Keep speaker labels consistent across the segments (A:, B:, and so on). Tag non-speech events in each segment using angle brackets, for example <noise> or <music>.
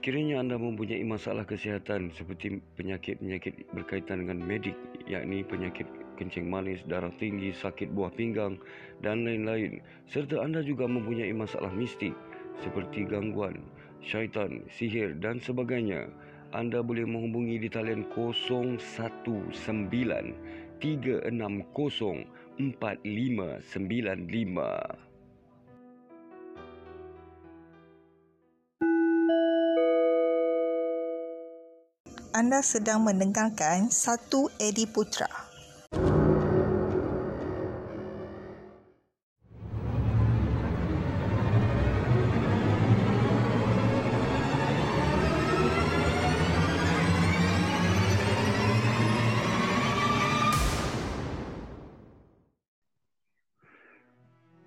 A: Sekiranya anda mempunyai masalah kesihatan seperti penyakit-penyakit berkaitan dengan medik, yakni penyakit kencing manis, darah tinggi, sakit buah pinggang dan lain-lain, serta anda juga mempunyai masalah mistik seperti gangguan, syaitan, sihir dan sebagainya, anda boleh menghubungi di talian 019 360 4595.
B: Anda sedang mendengarkan satu Edi Putra.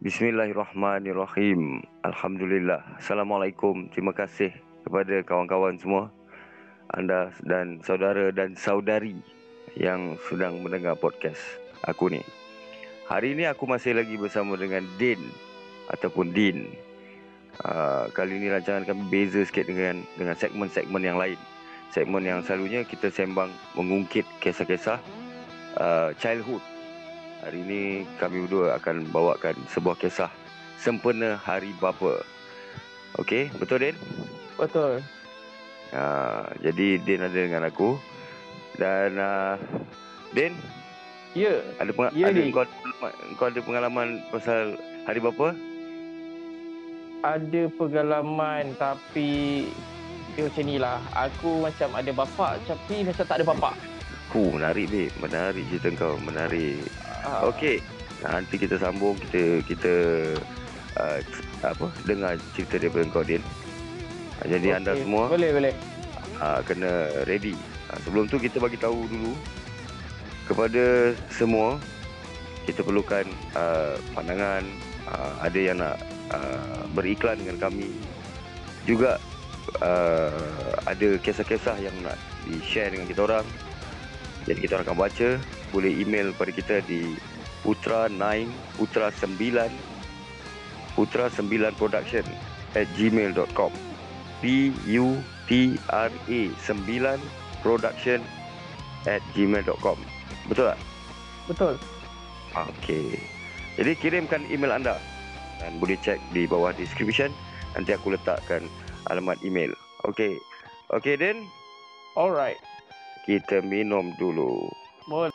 A: Bismillahirrahmanirrahim. Alhamdulillah. Assalamualaikum. Terima kasih kepada kawan-kawan semua anda dan saudara dan saudari yang sedang mendengar podcast aku ni. Hari ini aku masih lagi bersama dengan Din ataupun Din. Uh, kali ini rancangan kami beza sikit dengan dengan segmen-segmen yang lain. Segmen yang selalunya kita sembang mengungkit kisah-kisah uh, childhood. Hari ini kami berdua akan bawakan sebuah kisah sempena hari bapa. Okey, betul Din?
C: Betul.
A: Ha, jadi Din ada dengan aku dan uh, Din
C: Ya.
A: ada peng-
C: Ya,
A: ada
C: Din.
A: kau, kau ada pengalaman pasal hari bapa?
C: Ada pengalaman tapi dia macam ni lah. Aku macam ada bapak tapi macam tak ada bapak.
A: Hu, menarik babe, menarik cerita kau, menarik.
C: Ah,
A: Okey, nanti kita sambung kita kita uh, apa dengar cerita daripada kau Din. Jadi
C: okey.
A: anda semua
C: Boleh, boleh.
A: uh, kena ready. Uh, sebelum tu kita bagi tahu dulu kepada semua kita perlukan uh, pandangan uh, ada yang nak uh, beriklan dengan kami juga uh, ada kisah-kisah yang nak di-share dengan kita orang jadi kita orang akan baca boleh email pada kita di putra9 putra9 putra9 production at gmail.com P U T R A 9 production at gmail.com Betul tak?
C: Betul.
A: Okey. Jadi kirimkan email anda dan boleh cek di bawah description nanti aku letakkan alamat email. Okey. Okey Den,
C: Alright.
A: kita minum dulu.
C: Boleh.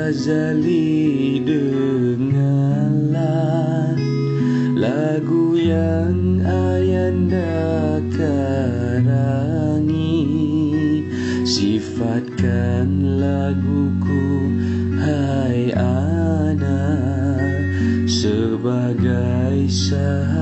D: Sazali
C: dengarlah Lagu yang ayanda karangi. Sifatkan laguku Hai anak Sebagai sahabatmu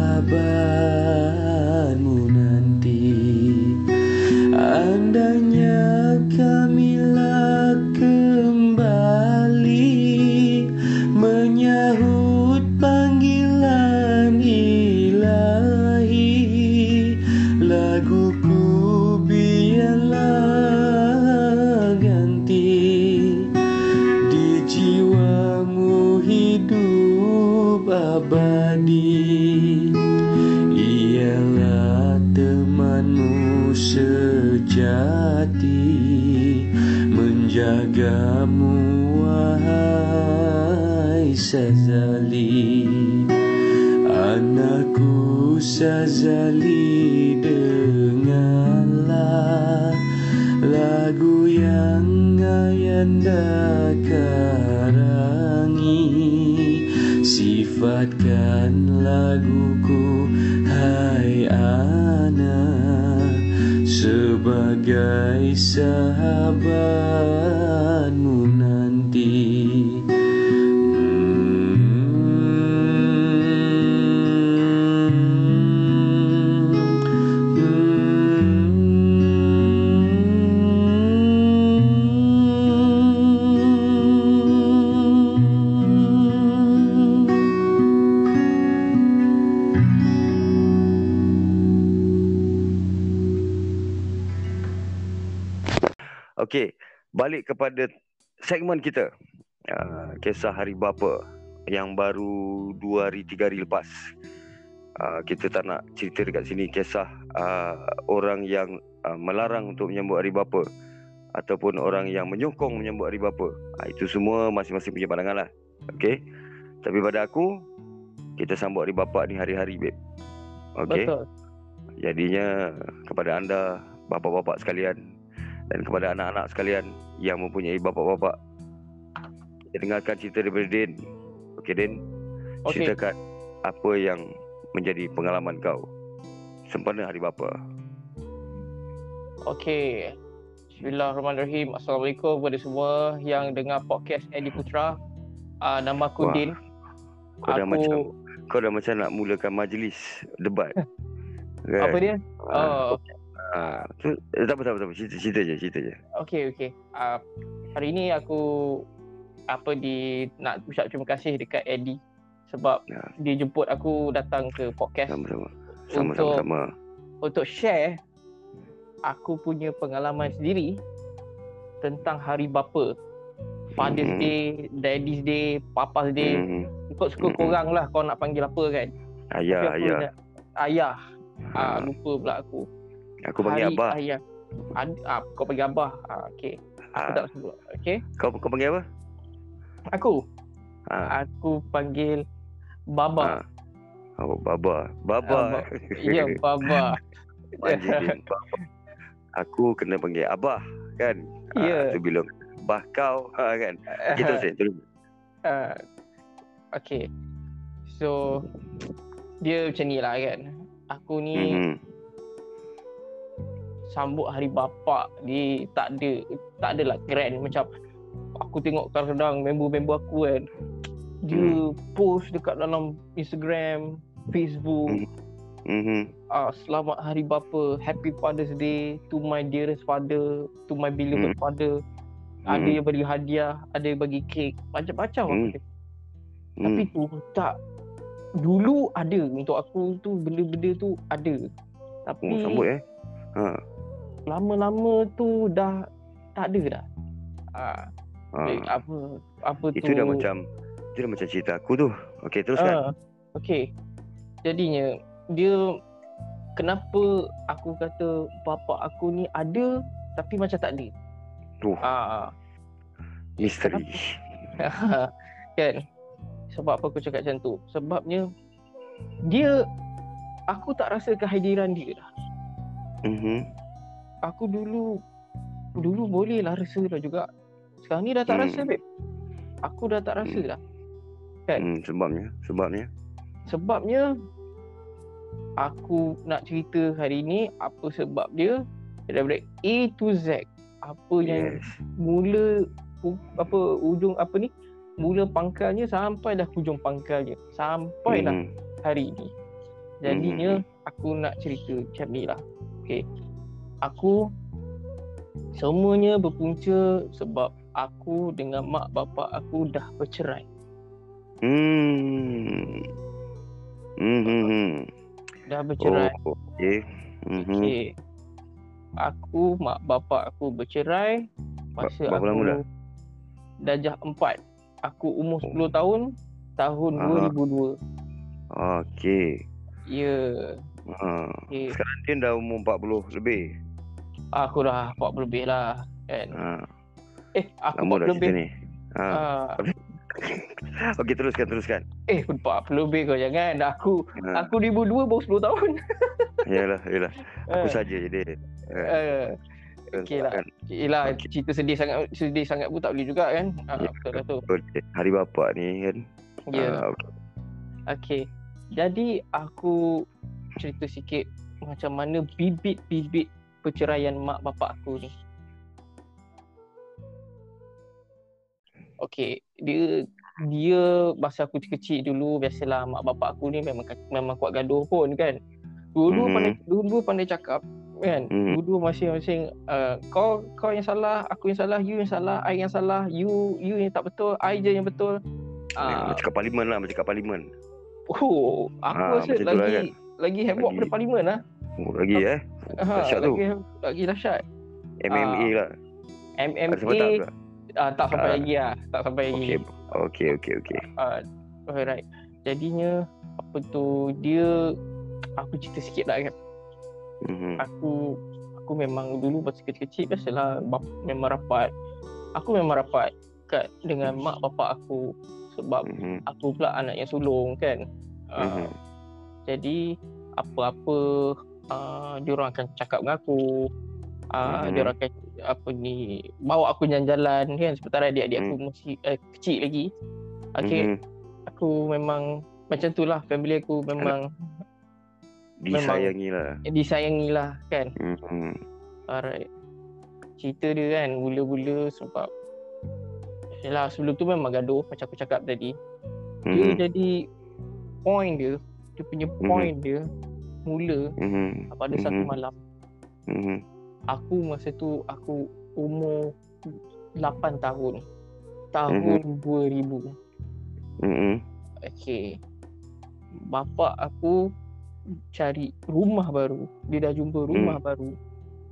C: Sazali dengarlah Lagu yang ayanda karangi. Sifatkan laguku Hai anak Sebagai sahabatmu
A: kepada segmen kita. Uh, kisah hari bapa yang baru dua hari tiga hari lepas. Uh, kita tak nak cerita dekat sini kisah uh, orang yang uh, melarang untuk menyambut hari bapa ataupun orang yang menyokong menyambut hari bapa. Uh, itu semua masing-masing punya pandangan lah. Okey. Tapi pada aku kita sambut hari bapa ni hari-hari babe. Okey.
E: Betul.
A: Jadinya kepada anda bapa-bapa sekalian dan kepada anak-anak sekalian yang mempunyai bapa-bapa kita dengarkan cerita daripada Din. Okey Din.
E: Okey.
A: Ceritakan apa yang menjadi pengalaman kau sempena hari bapa.
E: Okey. Bismillahirrahmanirrahim. Assalamualaikum kepada semua yang dengar podcast Edi Putra. Uh, nama aku
A: Wah,
E: Din.
A: Kau dah
E: Aku-
A: macam kau dah macam nak mulakan majlis debat. kan? <laughs>
E: Apa dia?
A: Ah,
E: Oh,
A: ah, tu, eh, tak apa tak apa, tak apa. Cerita, cerita je, cerita je.
E: okey okey. Uh, hari ni aku apa di nak ucap terima kasih dekat Eddie sebab
A: Ya.
E: dia jemput aku datang ke podcast
A: Sama-sama.
E: Untuk-
A: Sama-sama sama.
E: untuk share aku punya pengalaman sendiri tentang hari bapa. Father's
A: Mhm.
E: Day, Daddy's Day, Papa's Day.
A: Hmm.
E: Ikut suka
A: Mhm.
E: korang lah kau nak panggil apa kan.
A: Ayah, ayah.
E: ingat- Ayah. Ah,
A: Ah,
E: lupa pula aku.
A: Aku panggil
E: Hari
A: abah.
E: Ayah. Ad, ah, kau panggil abah. Ah, okey. Aku
A: Ah,
E: tak sebut. Okey.
A: kau kau panggil apa?
E: Aku.
A: Ah,
E: Aku panggil baba.
A: ah. Oh, baba. Baba.
E: Abah. Ya, <laughs> baba. <laughs>
A: Baba. Aku kena panggil abah kan?
E: Ya.
A: Ah, tu bila bah kau ha, kan. Kita <laughs> terus terus.
E: Uh, okay. So dia macam ni lah kan. Aku ni
A: Mhm.
E: Sambut hari bapa ni tak ada tak adalah grand macam aku tengok kadang-kadang member-member aku kan dia post dekat dalam Instagram, Facebook,
A: Hmm. Mhm.
E: ah selamat hari bapa, happy father's day to my dearest father, to my beloved
A: Hmm.
E: father. Ada yang bagi hadiah, ada yang bagi kek, macam-macam aku
A: Hmm.
E: tengok.
A: Hmm.
E: Tapi tu tak dulu ada untuk aku tu benda-benda tu ada. Tapi
A: Oh, sambut eh. Ha.
E: Lama-lama tu dah tak ada dah. Ah,
A: ha.
E: apa apa tu
A: Itu dah macam itu dah macam cerita aku tu. Okey, teruskan.
E: Ah, Okey. Jadinya dia kenapa aku kata bapa aku ni ada tapi macam tak ada.
A: Tu,
E: Ah,
A: misteri. <laughs>
E: kan. Sebab apa aku cakap macam tu? Sebabnya dia aku tak rasa kehadiran dia dah.
A: Mhm.
E: Aku dulu dulu boleh lah rasa lah juga Sekarang ni dah tak
A: Hmm.
E: rasa babe. Aku dah tak rasa
A: Hmm.
E: dah. Kan?
A: Hmm, sebabnya, sebabnya.
E: Sebabnya aku nak cerita hari ni apa sebab dia daripada A to Z. Apa yang
A: Yes.
E: mula apa ujung apa ni? Mula pangkalnya sampai dah hujung pangkalnya. Sampailah
A: Hmm.
E: hari ni. Jadinya aku nak cerita macam ni lah. Okay. Aku semuanya berpunca sebab aku dengan mak bapak aku dah bercerai.
A: Hmm. Hmm. hmm, hmm.
E: Dah bercerai.
A: Oh, okay. Hmm. hmm.
E: Okay. Aku, mak bapak aku bercerai masa
A: Berapa
E: aku
A: lama dah?
E: darjah 4. Aku umur
A: Oh.
E: 10 tahun, tahun
A: Aha.
E: 2002.
A: Okay.
E: Ya.
A: Ha.
E: Okay.
A: Sekarang dia dah umur 40 lebih.
E: Aku dah 40 lebih lah. Kan?
A: Ha.
E: Eh, aku
A: Lama dah
E: 40 lebih.
A: ni. Ha.
E: Ah, <laughs>
A: Okey teruskan teruskan.
E: eh, 40 lebih kau jangan. Aku
A: Ha.
E: aku 2002 baru 10 tahun. <laughs>
A: Yalah yalah. Aku
E: Eh,
A: saja je dia. Ha.
E: eh, okey lah. Yelah,
A: Okey.
E: cerita sedih sangat sedih sangat pun tak boleh juga kan. Ah,
A: Ya,
E: betul lah tu.
A: Betul. Hari bapa ni kan.
E: Ya.
A: Ha, okey.
E: Okey. Jadi aku cerita sikit macam mana bibit-bibit perceraian mak bapak aku ni. Okey, dia dia masa aku kecil dulu biasalah mak bapak aku ni memang memang kuat gaduh pun kan. Dulu
A: Mhm.
E: pandai dulu pandai cakap kan.
A: Mhm.
E: Dulu masing-masing uh, kau kau yang salah, aku yang salah, you yang salah, I yang salah, you you yang tak betul, I je yang betul. Ah,
A: Macam kat parlimen lah, macam kat parlimen.
E: Oh, aku
A: Ah,
E: rasa
A: tu lah
E: lagi
A: kan.
E: lagi heboh
A: Lagi-
E: daripada parlimen lah.
A: Oh, lagi eh.
E: Ha,
A: Dahsyat tu.
E: lagi lagi dahsyat.
A: MMA lah.
E: MMA
A: sebab tak
E: ah, tak sampai
A: Ah.
E: lagi lah, tak sampai lagi.
A: Okey. Okey okey okey.
E: Ah, alright. Jadinya apa tu dia aku cerita sikit lah kan.
A: Mhm.
E: Aku aku memang dulu masa kecil-kecil biasalah bap, memang rapat. Aku memang rapat kat dengan mak bapak aku sebab
A: Mhm.
E: aku pula anak yang sulung kan. Ah,
A: Mhm.
E: Jadi apa-apa uh, dia orang akan cakap dengan aku. Uh,
A: Mhm.
E: Dia orang akan apa ni bawa aku jalan-jalan kan sementara adik-adik aku
A: Mhm.
E: masih uh, kecil lagi. Okay,
A: Mhm.
E: aku memang macam tu lah family aku memang
A: Disayangi lah.
E: disayangi lah kan.
A: Mhm.
E: Alright. Cerita dia kan mula-mula sebab Yalah sebelum tu memang gaduh macam aku cakap tadi. Dia
A: Mhm.
E: jadi point dia, dia punya point dia mula
A: Mhm.
E: pada satu
A: Mhm.
E: malam
A: Mhm.
E: aku masa tu aku umur 8 tahun. Tahun 2000.
A: Mhm.
E: Okey. Bapa aku cari rumah baru. Dia dah jumpa rumah baru.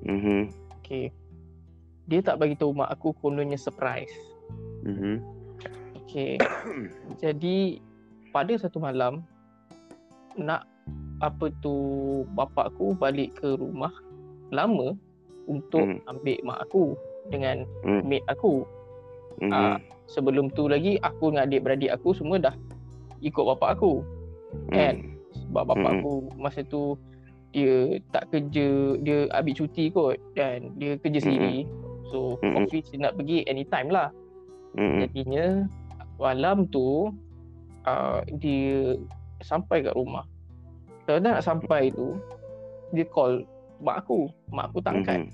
A: Mhm.
E: Okey. Dia tak bagi tahu mak aku kononnya surprise.
A: Mhm.
E: Okey. <coughs> Jadi pada satu malam nak apa tu bapa aku balik ke rumah lama untuk
A: Hmm.
E: ambil mak aku dengan
A: Hmm.
E: mate aku.
A: Mhm.
E: Ah, sebelum tu lagi aku dengan adik-beradik aku semua dah ikut bapak aku. kan? Sebab bapak
A: Mm-mm.
E: aku masa tu dia tak kerja, dia ambil cuti kot dan dia kerja sendiri. So
A: Mm-mm.
E: office dia nak pergi anytime lah.
A: Mhm.
E: Jadinya malam tu uh, dia sampai kat rumah. Dah nak sampai tu dia call mak aku. Mak aku tak angkat.
A: Mhm.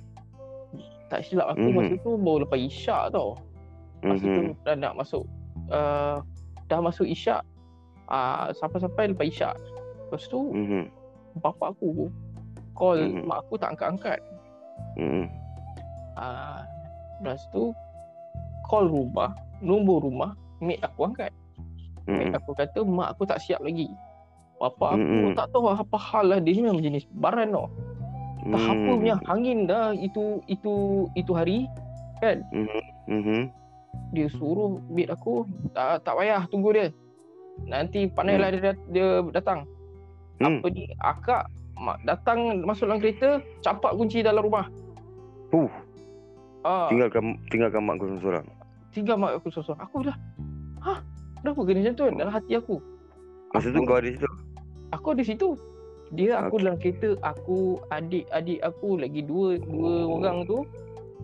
E: Tak silap aku
A: Mhm.
E: masa tu baru lepas isyak tau. Masa tu
A: Mhm.
E: dah nak masuk uh, dah masuk isyak uh, sampai-sampai lepas isyak. Lepas tu
A: Mhm.
E: bapak aku call
A: Mhm.
E: mak aku tak angkat-angkat.
A: Mhm.
E: Uh, lepas tu call rumah, nombor rumah, mate aku angkat.
A: Mhm.
E: Mate aku kata mak aku tak siap lagi. Bapak aku
A: Mm-mm.
E: tak tahu apa hal lah dia ni memang jenis baran tau. Tak apa
A: Mhm.
E: punya hangin dah itu itu itu hari kan.
A: Mhm.
E: dia suruh mate aku tak, tak payah tunggu dia. Nanti pandailah dia, dat- dia datang.
A: Hmm.
E: Apa ni akak datang masuk dalam kereta capak kunci dalam rumah.
A: Huh.
E: Ah,
A: Tinggalkan tinggalkan mak kau seorang.
E: tinggal mak aku seorang. Aku dah Hah? Kenapa kena macam tu? Dalam hati aku.
A: Masa tu
E: Aku-
A: kau ada situ.
E: Aku ada situ. Dia aku dalam kereta, aku adik-adik aku lagi dua dua
A: Oh.
E: orang tu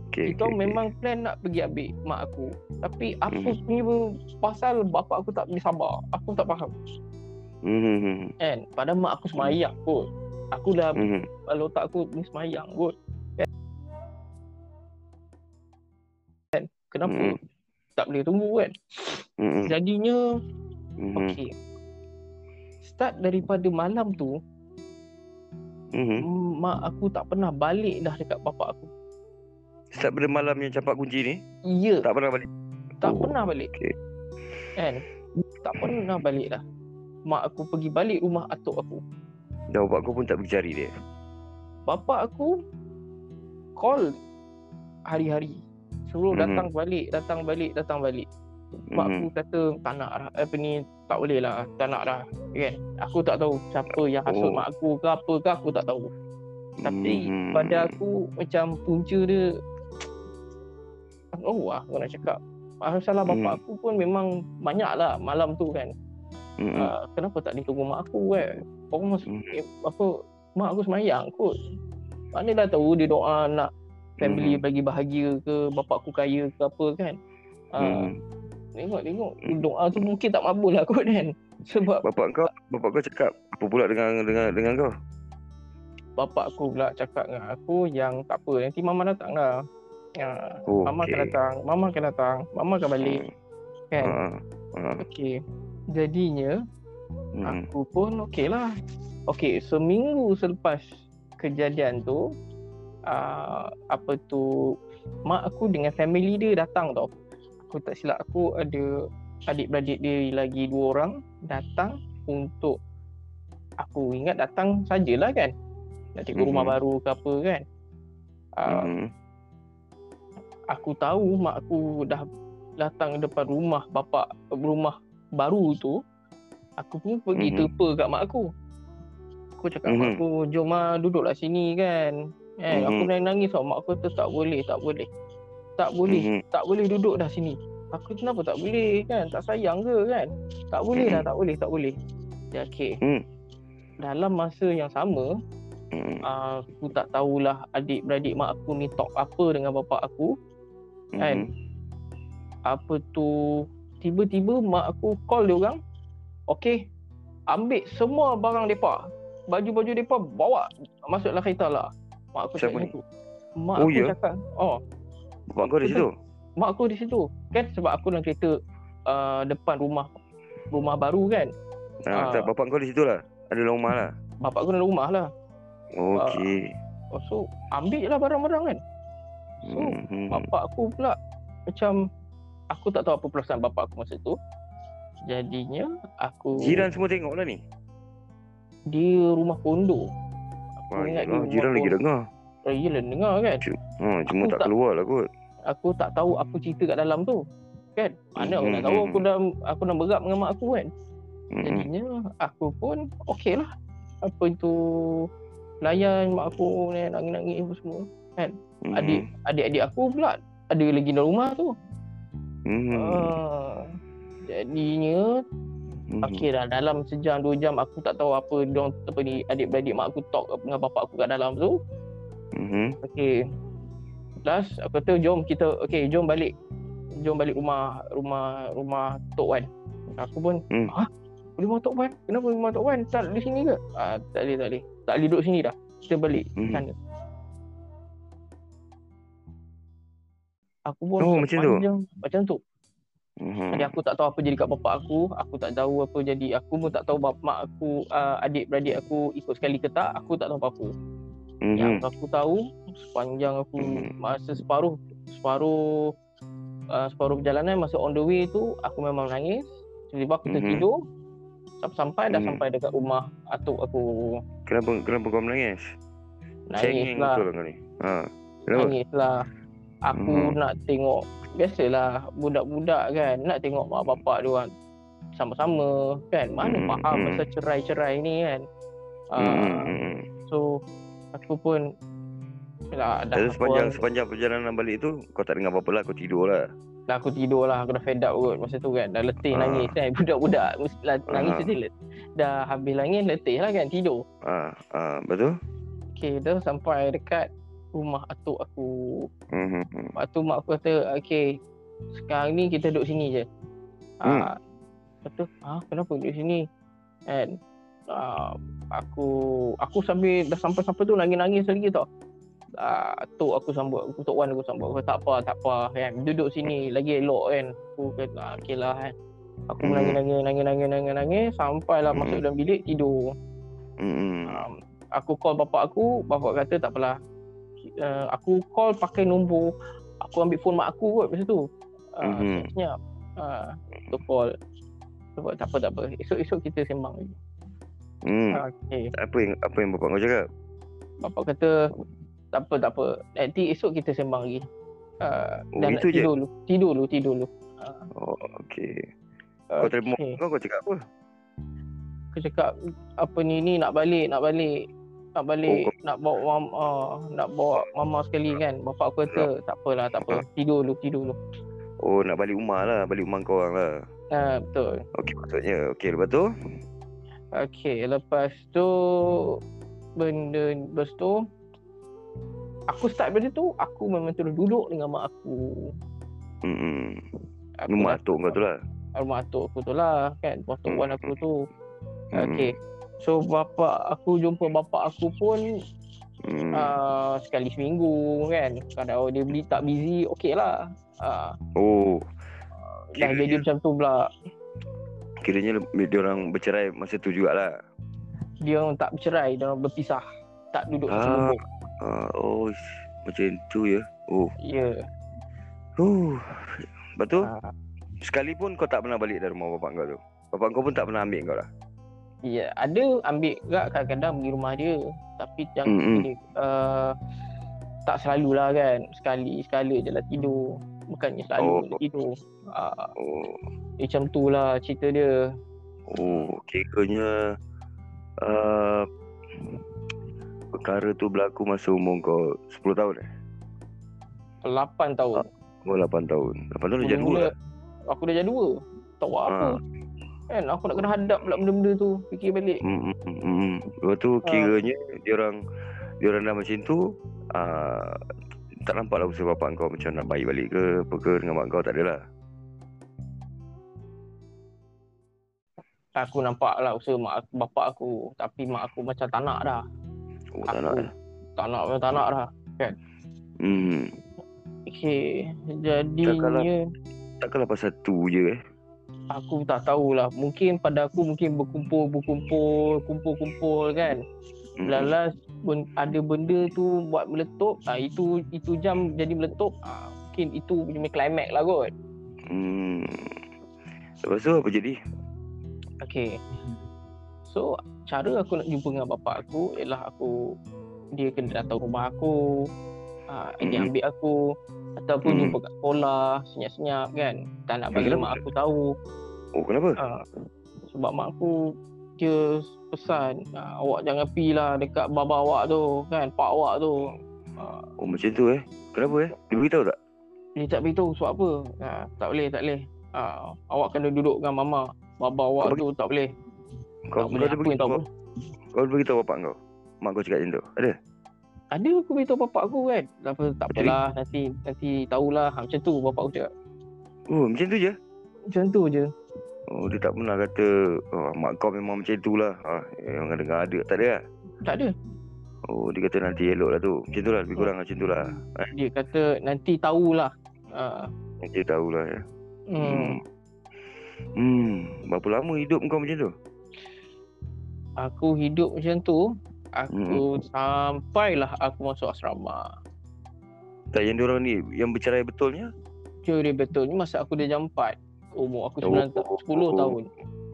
A: Okay,
E: Kita memang plan nak pergi ambil mak aku. Tapi apa
A: Mhm.
E: punya pasal bapak aku tak boleh sabar. Aku tak faham.
A: Hmm.
E: Kan? Padahal mak aku semayang kot. Aku dah
A: Hmm.
E: kalau tak aku ni semayang kot. Kan? Kenapa?
A: Mhm.
E: Tak boleh tunggu kan?
A: Hmm.
E: Jadinya
A: Hmm.
E: okey. Start daripada malam tu,
A: Hmm.
E: mak aku tak pernah balik dah dekat bapak aku.
A: Start pada malam yang campak kunci ni
E: Ya,
A: tak pernah balik.
E: tak
A: Oh,
E: pernah balik.
A: okey.
E: Kan? Tak pernah balik dah. Mak aku pergi balik rumah atuk aku.
A: Dan bapak kau pun tak pergi cari dia.
E: Bapak aku call hari-hari. Suruh
A: Mhm.
E: datang balik, datang balik, datang balik. Mak
A: Mhm.
E: aku kata tak nak dah. Apa ni tak boleh lah. Tak nak dah. Kan? Aku tak tahu siapa yang hasut
A: Oh.
E: mak aku ke apa ke aku tak tahu. Tapi
A: Mhm.
E: pada aku macam punca dia Oh lah aku nak cakap Masalah bapak
A: Hmm.
E: aku pun memang banyak lah malam tu kan
A: Hmm.
E: uh, Kenapa tak ditunggu mak aku kan Orang mas-
A: Hmm.
E: eh, apa Mak aku semayang kot Manalah tahu dia doa nak Family
A: Hmm.
E: bagi bahagia ke Bapak aku kaya ke apa kan uh,
A: Hmm.
E: Tengok-tengok Doa tu mungkin tak mabul lah kot kan Sebab
A: Bapak kau bapak kau cakap apa pula dengan dengan dengan kau?
E: bapak aku pula cakap dengan aku yang tak apa nanti mama datang lah. Ya,
A: Oh,
E: mama
A: okey.
E: akan datang, mama akan datang, mama akan balik kan.
A: Ha. Ha.
E: Okey. Jadinya
A: Hmm.
E: aku pun okey lah. Okey, seminggu selepas kejadian tu uh, apa tu mak aku dengan family dia datang tau. Aku tak silap aku ada adik-beradik dia lagi dua orang datang untuk aku ingat datang sajalah kan. Nak tengok rumah
A: Mhm.
E: baru ke apa kan. Uh,
A: Hmm.
E: aku tahu mak aku dah datang depan rumah bapak rumah baru tu aku pun pergi
A: Mhm.
E: terpa kat mak aku aku cakap mak
A: Mhm.
E: aku jom ah duduklah sini kan eh aku
A: Mhm.
E: nangis tau mak aku kata tak boleh tak boleh tak boleh.
A: Mhm.
E: tak boleh duduk dah sini. Aku kenapa tak boleh kan? Tak sayang ke kan? Tak boleh dah tak boleh tak boleh. Ya okey.
A: Hmm.
E: dalam masa yang sama
A: Hmm.
E: uh, aku tak tahulah adik-beradik mak aku ni talk apa dengan bapak aku kan? Apa tu tiba-tiba mak aku call dia orang okey ambil semua barang depa. Baju-baju depa bawa. Masuk dalam kereta lah. Mak aku
A: Siapa
E: cakap
A: ni?
E: gitu mak
A: Oh,
E: aku
A: ya?
E: cakap oh
A: Bapak kau di situ?
E: mak aku di situ kan sebab aku dalam kereta uh, depan rumah rumah baru kan
A: Ha,
E: Ah.
A: tak bapak kau di situ lah. Ada dalam rumah lah.
E: bapak aku dalam rumah lah
A: Okey.
E: oh, so ambil lah barang-barang kan so
A: Hmm.
E: bapak aku pula macam aku tak tahu apa perasaan bapak aku masa tu jadinya aku
A: Jiran semua tengok lah ni.
E: dia rumah kondo
A: Wah,
E: ingat
A: yelah,
E: dia
A: jiran
E: rumah
A: lagi dengar.
E: oh, yelah dengar kan
A: Ha, cuma
E: Aku
A: tak
E: tak-
A: keluar lah kot.
E: Aku tak tahu apa cerita kat dalam tu kan mana aku nak tahu aku dah aku dah berap dengan mak aku kan
A: Hmm.
E: jadinya aku pun okey lah apa itu layan mak aku ni nangis-nangis apa semua
A: Hmm.
E: adik adik-adik aku pula ada lagi dalam rumah tu
A: Hmm.
E: ah, jadinya
A: Hmm.
E: Okey dah dalam sejam dua jam aku tak tahu apa dia apa ni adik-beradik mak aku talk dengan bapak aku kat dalam tu.
A: Hmm.
E: Okey. Last aku kata jom kita okey jom balik. Jom balik rumah rumah rumah Tok Wan. Aku pun
A: Hmm.
E: ha rumah Tok Wan? Kenapa rumah Tok Wan? Tak di sini ke? Ah tak boleh tak boleh. Tak boleh duduk sini dah. Kita balik
A: Hmm.
E: sana. Aku pun
A: Oh, macam tu?
E: Macam tu.
A: Hmm.
E: Jadi aku tak tahu apa jadi kat bapak aku. Aku tak tahu apa jadi. Aku pun tak tahu bap- mak aku, uh, adik-beradik aku ikut sekali ke tak. Aku tak tahu apa-apa.
A: Hmm.
E: Yang aku tahu sepanjang aku
A: Mhm.
E: masa separuh separuh uh, separuh perjalanan masa on the way tu aku memang nangis. Tiba-tiba aku
A: Mhm.
E: tertidur. Sampai dah
A: Mhm.
E: sampai dekat rumah atuk aku.
A: Kenapa kenapa kau menangis?
E: Nangis
A: Cengeng
E: lah.
A: lah. Ha. Kenapa?
E: Nangis lah. Aku
A: Mhm.
E: nak tengok biasalah budak-budak kan nak tengok mak bapak dia orang sama-sama kan mana
A: Mhm,
E: faham pasal cerai-cerai ni kan.
A: Hmm.
E: Ah,
A: Hmm.
E: So aku pun dah aku,
A: sepanjang sepanjang perjalanan balik tu kau tak dengar apa-apa lah kau tidur lah.
E: dah aku tidur lah aku dah fed up kot masa tu kan dah letih
A: Ah.
E: nangis kan <laughs> budak-budak lah, nangis let dah habis nangis letih lah kan tidur
A: Ha. Ha. Betul?
E: okay dah sampai dekat rumah atuk aku.
A: Mhm.
E: Lepas tu mak aku kata, okay, sekarang ni kita duduk sini je.
A: Hmm.
E: Ah, lepas tu, ah, kenapa duduk sini? Kan? Ah, aku aku sambil dah sampai-sampai tu nangis-nangis lagi tau. Ah, tok aku sambut, aku tok Wan aku sambut. Aku tak apa, tak apa kan. Duduk sini lagi elok kan. Aku kata, ah, okay lah kan. Aku
A: Hmm.
E: menangis-nangis, nangis-nangis, nangis-nangis sampailah
A: Hmm.
E: masuk dalam bilik tidur.
A: Mhm.
E: Um, aku call bapak aku, bapak kata tak apalah. Uh, aku call pakai nombor aku ambil phone mak aku kot masa tu. Uh,
A: Mhm.
E: Senyap. Uh, tu call. Sebab tak apa tak apa. Esok-esok kita sembang lagi.
A: Hmm.
E: Uh, okay.
A: Apa yang apa yang bapak kau cakap?
E: Bapak kata tak apa tak apa. Nanti esok kita sembang lagi. Uh,
A: Oh,
E: dah nak
A: itu je?
E: tidur dulu. Tidur dulu, tidur dulu. Uh,
A: Oh, okey. Kau terima
E: okay.
A: kau kau cakap apa?
E: Aku cakap apa ni ni nak balik, nak balik. Nak balik,
A: Oh,
E: nak bawa mama, uh, nak bawa mama sekali kan. Bapak aku kata tak apalah, tak apa. Tidur dulu, tidur dulu.
A: Oh, nak balik rumah lah, balik rumah kau orang lah.
E: Uh, betul.
A: Okey, maksudnya. Okey, lepas tu?
E: Okay, lepas tu benda lepas tu aku start benda tu aku memang terus duduk dengan mak aku.
A: Hmm.
E: aku
A: Rumah
E: dah-
A: atuk kau tu lah.
E: rumah atuk aku tu lah kan, atuk
A: Hmm.
E: wan aku tu.
A: Hmm.
E: Okay. So bapak aku jumpa bapak aku pun
A: Hmm.
E: uh, sekali seminggu kan. Kalau dia beli tak busy, okey lah. Uh,
A: Oh,
E: dah
A: Kiranya-
E: jadi macam tu pula.
A: kiranya dia orang bercerai masa tu jugalah.
E: Dia orang tak bercerai, dia orang berpisah. Tak duduk
A: Ah.
E: selubung.
A: Ah, oh, macam tu ya. Oh.
E: Ya.
A: Huh. Lepas tu,
E: Ah.
A: sekalipun kau tak pernah balik dari rumah bapak kau tu. Bapak kau pun tak pernah ambil kau lah.
E: Ya, ada ambil juga kadang-kadang pergi rumah dia. Tapi
A: Mm-mm.
E: mm uh, tak selalulah kan. Sekali sekala je lah tidur. Bukannya selalu
A: Oh.
E: tidur. Uh,
A: Oh.
E: macam tu lah cerita dia.
A: Oh, kiranya uh, perkara tu berlaku masa umur kau 10 tahun eh?
E: 8 tahun.
A: Oh, 8 tahun. 8 tahun dah jadi dua.
E: Mula-mula Aku dah jadi dua. Tahu
A: Ha.
E: apa. Kan aku nak kena hadap pula benda-benda tu. Fikir balik.
A: Hmm, hmm, hmm, hmm. Lepas tu kiranya dia orang dia orang dah macam tu uh, tak nampak lah usaha bapak kau macam nak baik balik ke apa ke dengan mak kau tak adalah.
E: Aku nampak lah usaha mak bapak aku. Tapi mak aku macam tak nak dah.
A: Oh, tak nak eh.
E: tak nak tak nak dah.
A: Hmm.
E: Okay. Jadinya...
A: Takkanlah pasal tu je eh.
E: aku tak tahulah mungkin pada aku mungkin berkumpul berkumpul kumpul-kumpul kan
A: Hmm.
E: lalas ben, ada benda tu buat meletup ah itu itu jam jadi meletup ah mungkin itu punya climax lah kot
A: Hmm. Lepas tu apa jadi?
E: okey so cara aku nak jumpa dengan bapak aku ialah aku dia kena datang rumah aku ah dia ambil aku ataupun
A: Mhm.
E: jumpa kat sekolah senyap-senyap kan tak nak bagi
A: Kenapa?
E: mak aku tahu
A: Oh kenapa?
E: Ha, sebab mak aku dia pesan ha, awak jangan pi lah dekat baba awak tu kan pak awak tu. Ha,
A: Oh macam tu eh. Kenapa eh? Dia beritahu tak?
E: dia tak beritahu sebab apa. Ha, tak boleh tak boleh. Ha, awak kena duduk dengan mama. Baba awak
A: Kau
E: tu tak boleh.
A: Kau, kau ada beritahu
E: boleh.
A: Kau ada beritahu bapak kau? Mak kau cakap macam tu? Ada?
E: Ada aku beritahu bapak aku kan. Tak apa tak apalah nanti nanti tahulah ha, macam tu bapak aku cakap.
A: Oh macam tu je?
E: Macam tu je.
A: Oh dia tak pernah kata oh, mak kau memang macam tu lah. Ha, yang dengar ada. Tak ada lah?
E: Tak ada.
A: Oh dia kata nanti elok lah tu. Macam tu lah. Lebih kurang macam tu lah.
E: Dia kata nanti tahulah. Ha,
A: Dia tahulah ya.
E: hmm.
A: Hmm. Berapa lama hidup kau macam tu?
E: Aku hidup macam tu. Aku sampailah aku masuk asrama.
A: Tak yang diorang ni yang bercerai betulnya?
E: Dia dia betul ni masa aku dah jam 4. Umur aku
A: Oh.
E: 9 ta- 10 tahun.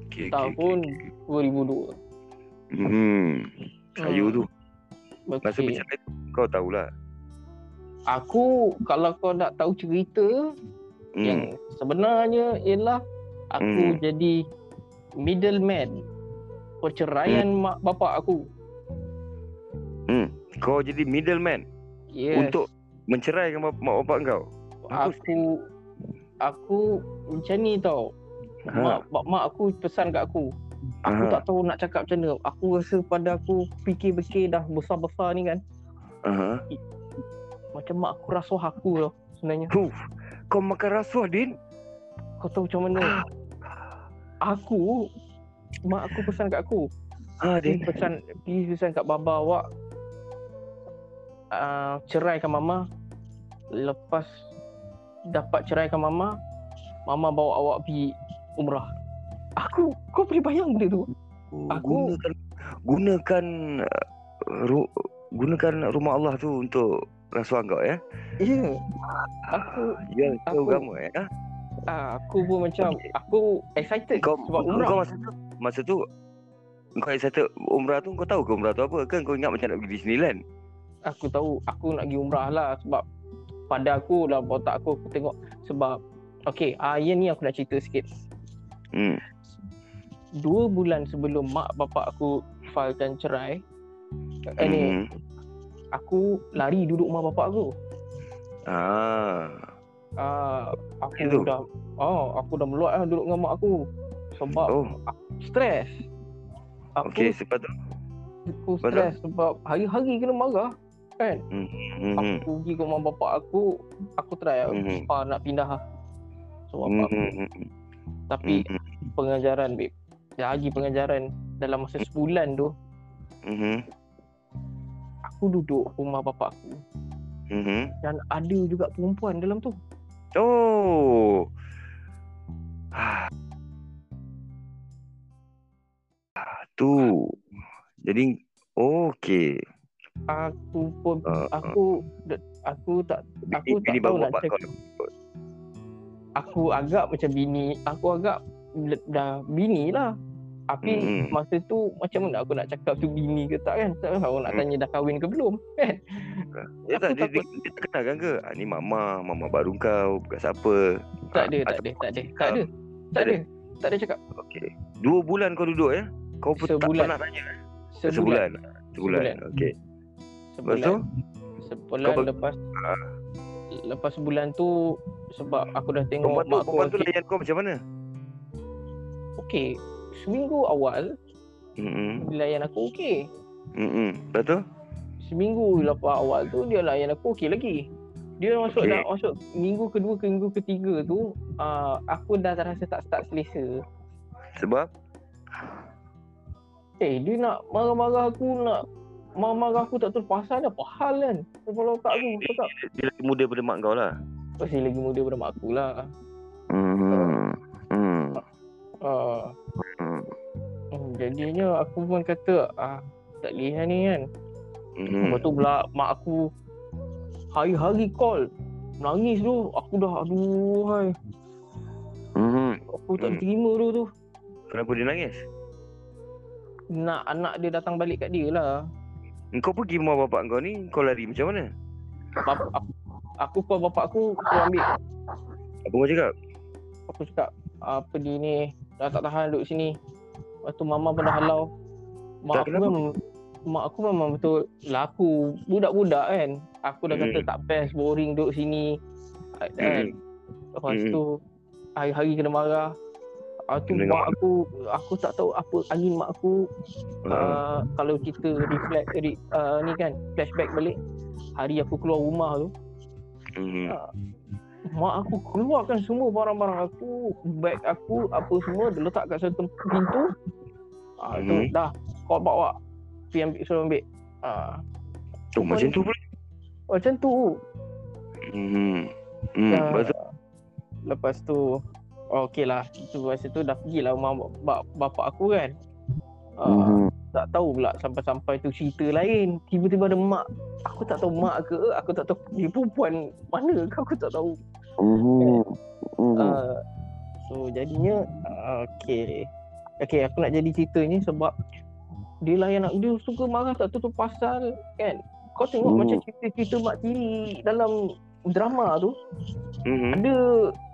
A: Okay,
E: Tahun 2002.
A: Hmm. Kayu tu. Masa
E: Okey.
A: bercerai tu kau tahulah.
E: Aku kalau kau nak tahu cerita
A: Hmm.
E: yang sebenarnya ialah aku
A: Hmm.
E: jadi middleman perceraian mak bapak aku.
A: Hmm. Kau jadi middleman
E: Yes.
A: untuk menceraikan bap- mak bapak kau.
E: aku aku macam ni tau.
A: Ha.
E: Mak, mak, mak aku pesan kat aku. Aku
A: Ha.
E: tak tahu nak cakap macam mana. Aku rasa pada aku fikir-fikir dah besar-besar ni kan.
A: Aha.
E: Macam mak aku rasuah aku tau sebenarnya.
A: Huh, kau makan rasuah, Din?
E: Kau tahu macam mana? Aku mak aku pesan kat aku.
A: Ha,
E: Pergi
A: Din.
E: pesan pergi pesan kat baba awak uh, ceraikan mama. Lepas dapat ceraikan mama, mama bawa awak pergi umrah. Aku kau boleh bayang benda tu? Aku-
A: gunakan gunakan uh, ru, gunakan rumah Allah tu untuk rasuah kau ya.
E: Ya. Yeah. Aku
A: Ya, kau agama ya.
E: Ah, aku pun macam aku excited
A: Kau
E: sebab
A: kau
E: umrah.
A: masa tu masa tu kau excited umrah tu kau tahu ke umrah tu apa kan kau ingat macam nak pergi Disneyland.
E: aku tahu aku nak pergi umrah lah sebab pada aku dalam otak aku aku tengok sebab okey ah yang ni aku nak cerita sikit
A: Hmm.
E: dua bulan sebelum mak bapak aku filekan cerai eh, ni
A: Hmm.
E: aku lari duduk rumah bapak aku
A: Ah.
E: Ah aku
A: Itu?
E: dah oh aku dah meluat lah duduk dengan mak aku sebab
A: Oh,
E: stres aku
A: okey sebab tu.
E: aku stres sebab hari-hari kena marah kan
A: Hmm. Hmm.
E: aku pergi ke rumah bapak aku aku try
A: Mhm.
E: ah, nak pindah lah so
A: Hmm.
E: bapak
A: Hmm.
E: tapi
A: Hmm.
E: pengajaran babe lagi pengajaran dalam masa sebulan tu
A: Hmm.
E: aku duduk rumah bapak aku
A: Hmm.
E: dan ada juga perempuan dalam tu
A: Oh. Ah. Ah, tu. Jadi okey.
E: aku pun
A: Uh,
E: aku aku tak Aku tak
A: bini
E: tahu nak cakap.
A: kau.
E: aku agak macam bini aku agak dah bini lah tapi
A: Hmm.
E: masa tu macam mana aku nak cakap tu bini ke tak kan tak tahu nak
A: Hmm.
E: tanya dah kahwin ke belum kan
A: Dia tak dia, dia, dia tak kenal kan ke? Ah, ni mama, mama baru kau, bukan siapa.
E: tak ada
A: Ah,
E: tak ada tak ada tak ada tak ada tak ada cakap
A: Okey. Dua bulan kau duduk ya? Kau pun tak
E: Sebulan.
A: pernah tanya.
E: sebulan
A: Sebulan. Sebulan.
E: Sebulan.
A: Okey. Lepas
E: sebulan
A: tu?
E: sebulan
A: Kau
E: lepas lepas sebulan tu sebab aku dah tengok
A: Perempuan tu,
E: mak aku
A: perempuan tu
E: okey
A: layan kau macam mana?
E: okey seminggu awal
A: Hmm.
E: dia layan aku okey
A: Hmm. Lepas tu?
E: seminggu lepas awal tu dia layan aku okey lagi dia masuk
A: Okey.
E: dah masuk minggu kedua ke minggu ketiga tu uh, aku dah rasa tak start selesa
A: Sebab?
E: eh dia nak marah-marah aku nak marah-marah aku tak tahu pasal apa hal kan kepala otak aku cakap
A: Dia lagi muda pada mak kau lah.
E: masih lagi muda pada mak aku lah
A: Hmm.
E: Jadinya aku pun kata ah tak boleh lah ni kan.
A: Hmm.
E: Lepas tu pula mak aku hari-hari call. Nangis tu. Aku dah aduh hai.
A: Hmm.
E: Aku tak
A: Hmm.
E: terima tu tu.
A: Kenapa dia nangis?
E: Nak anak dia datang balik kat dia lah.
A: Kau pergi rumah bapak kau ni, kau lari macam mana?
E: Bap, aku, aku call bapak aku suruh ambil.
A: Apa kau cakap?
E: Aku cakap apa dia ni dah tak tahan duduk sini. Lepas tu mama pun dah halau. Mak
A: Tak,
E: aku
A: kenapa?
E: memang mak aku memang betul laku budak-budak kan. Aku dah kata
A: Hmm.
E: tak best boring duduk sini. Kan. Lepas
A: Hmm.
E: tu hari-hari kena marah. Ah tu
A: Kena
E: mak aku aku tak tahu apa angin mak aku
A: Hmm.
E: uh, kalau kita reflect re, uh, ni kan flashback balik hari aku keluar rumah tu
A: Hmm.
E: Mak aku keluarkan semua barang-barang aku beg aku apa semua dia letak kat satu pintu ah tu
A: Mhm.
E: dah kau bawa pergi ambil suruh ambil ah
A: Oh, macam tu pula.
E: macam tu
A: Hmm. Hmm.
E: Ah,
A: Lepas tu,
E: lepas tu oh, okey lah tu masa tu dah pergilah rumah bap, bapak aku kan ah,
A: Mhm.
E: Tak tahu pula sampai-sampai tu cerita lain tiba-tiba ada mak aku tak tahu mak ke aku tak tahu dia perempuan mana ke aku tak tahu
A: Mhm. Mhm.
E: uh, so jadinya uh, okey okey aku nak jadi cerita ni sebab dia layan nak dia suka marah tak tahu tu pasal kan kau tengok
A: Hmm.
E: macam cerita-cerita mak tiri dalam drama tu
A: Mhm.
E: ada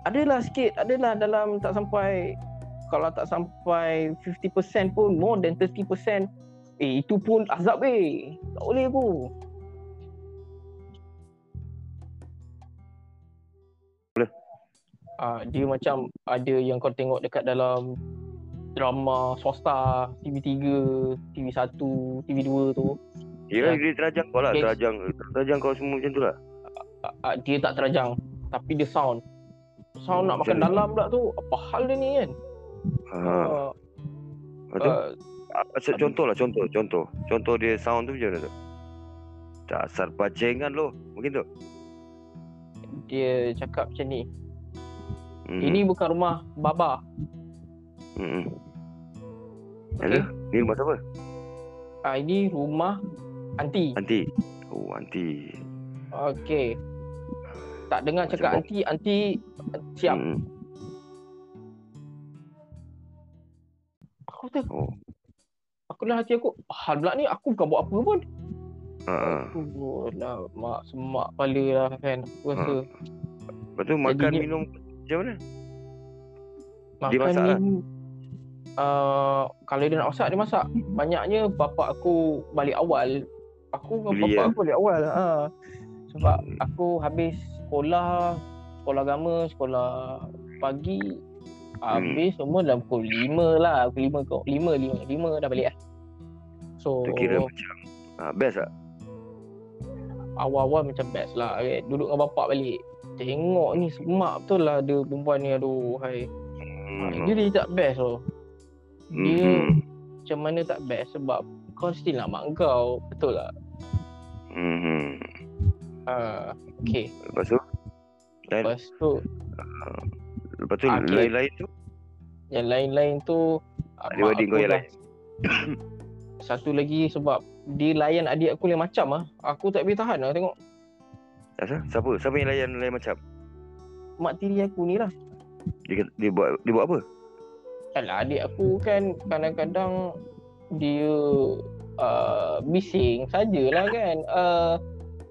E: adalah sikit adalah dalam tak sampai kalau tak sampai 50% pun more than 30% eh itu pun azab eh tak boleh aku
A: Boleh.
E: Ah, dia macam ada yang kau tengok dekat dalam drama swasta TV3, TV1, TV2 tu.
A: Ya,
E: Ya.
A: dia terajang kau lah. Terajang, terajang kau semua macam tu lah.
E: uh, dia tak terajang tapi dia sound. Sound nak makan
A: Macam
E: dalam pula tu. Apa hal dia ni kan?
A: Ha.
E: Uh,
A: Betul.
E: uh,
A: Uh, contoh lah contoh contoh contoh dia sound tu macam mana tu dasar bajengan lo mungkin tu
E: dia cakap macam ni.
A: hmm.
E: Ini bukan rumah baba.
A: hmm.
E: Okay?
A: Hello? ni rumah siapa
E: Ah ini rumah anti.
A: anti oh anti
E: Okey. Tak dengar cakap anti, anti siap.
A: hmm.
E: Aku tu,
A: oh
E: aku dalam hati aku, hal pula ni aku bukan buat apa pun.
A: ha.
E: Aku lah, mak semak kepala lah kan. Aku rasa
A: lepas tu makan
E: Jadinya-
A: minum macam mana
E: makan
A: dia masak lah?
E: ni uh, kalau dia nak masak dia masak. Banyaknya bapak aku balik awal. Aku dengan
A: Beli,
E: bapak
A: eh?
E: aku balik awal. Ha. Sebab aku habis sekolah, sekolah agama, sekolah pagi. Habis semua dalam pukul 5 lah. Pukul 5 ke 5, 5, 5 dah balik lah. So,
A: tu kira macam ha, best tak
E: awal-awal macam best lah kan. Duduk dengan bapak balik. Tengok ni semak betul lah ada perempuan ni aduh hai.
A: hmm.
E: Dia, dia tak best tu. Dia
A: hmm.
E: macam mana tak best sebab kau still nak mak kau. Betul tak?
A: hmm.
E: Uh, okay.
A: lepas tu
E: Lepas tu
A: lepas tu
E: Ah, okay.
A: lain-lain tu
E: yang lain-lain tu ah,
A: adik
E: aku
A: kau yang
E: dah- <coughs> Satu lagi sebab dia layan adik aku lain macam ah. Aku tak boleh tahan lah tengok
A: Asal? Siapa? Siapa yang layan lain macam?
E: mak tiri aku ni lah.
A: Dia, dia buat dia buat apa?
E: Alah adik aku kan kadang-kadang dia uh, bising sajalah kan. Uh,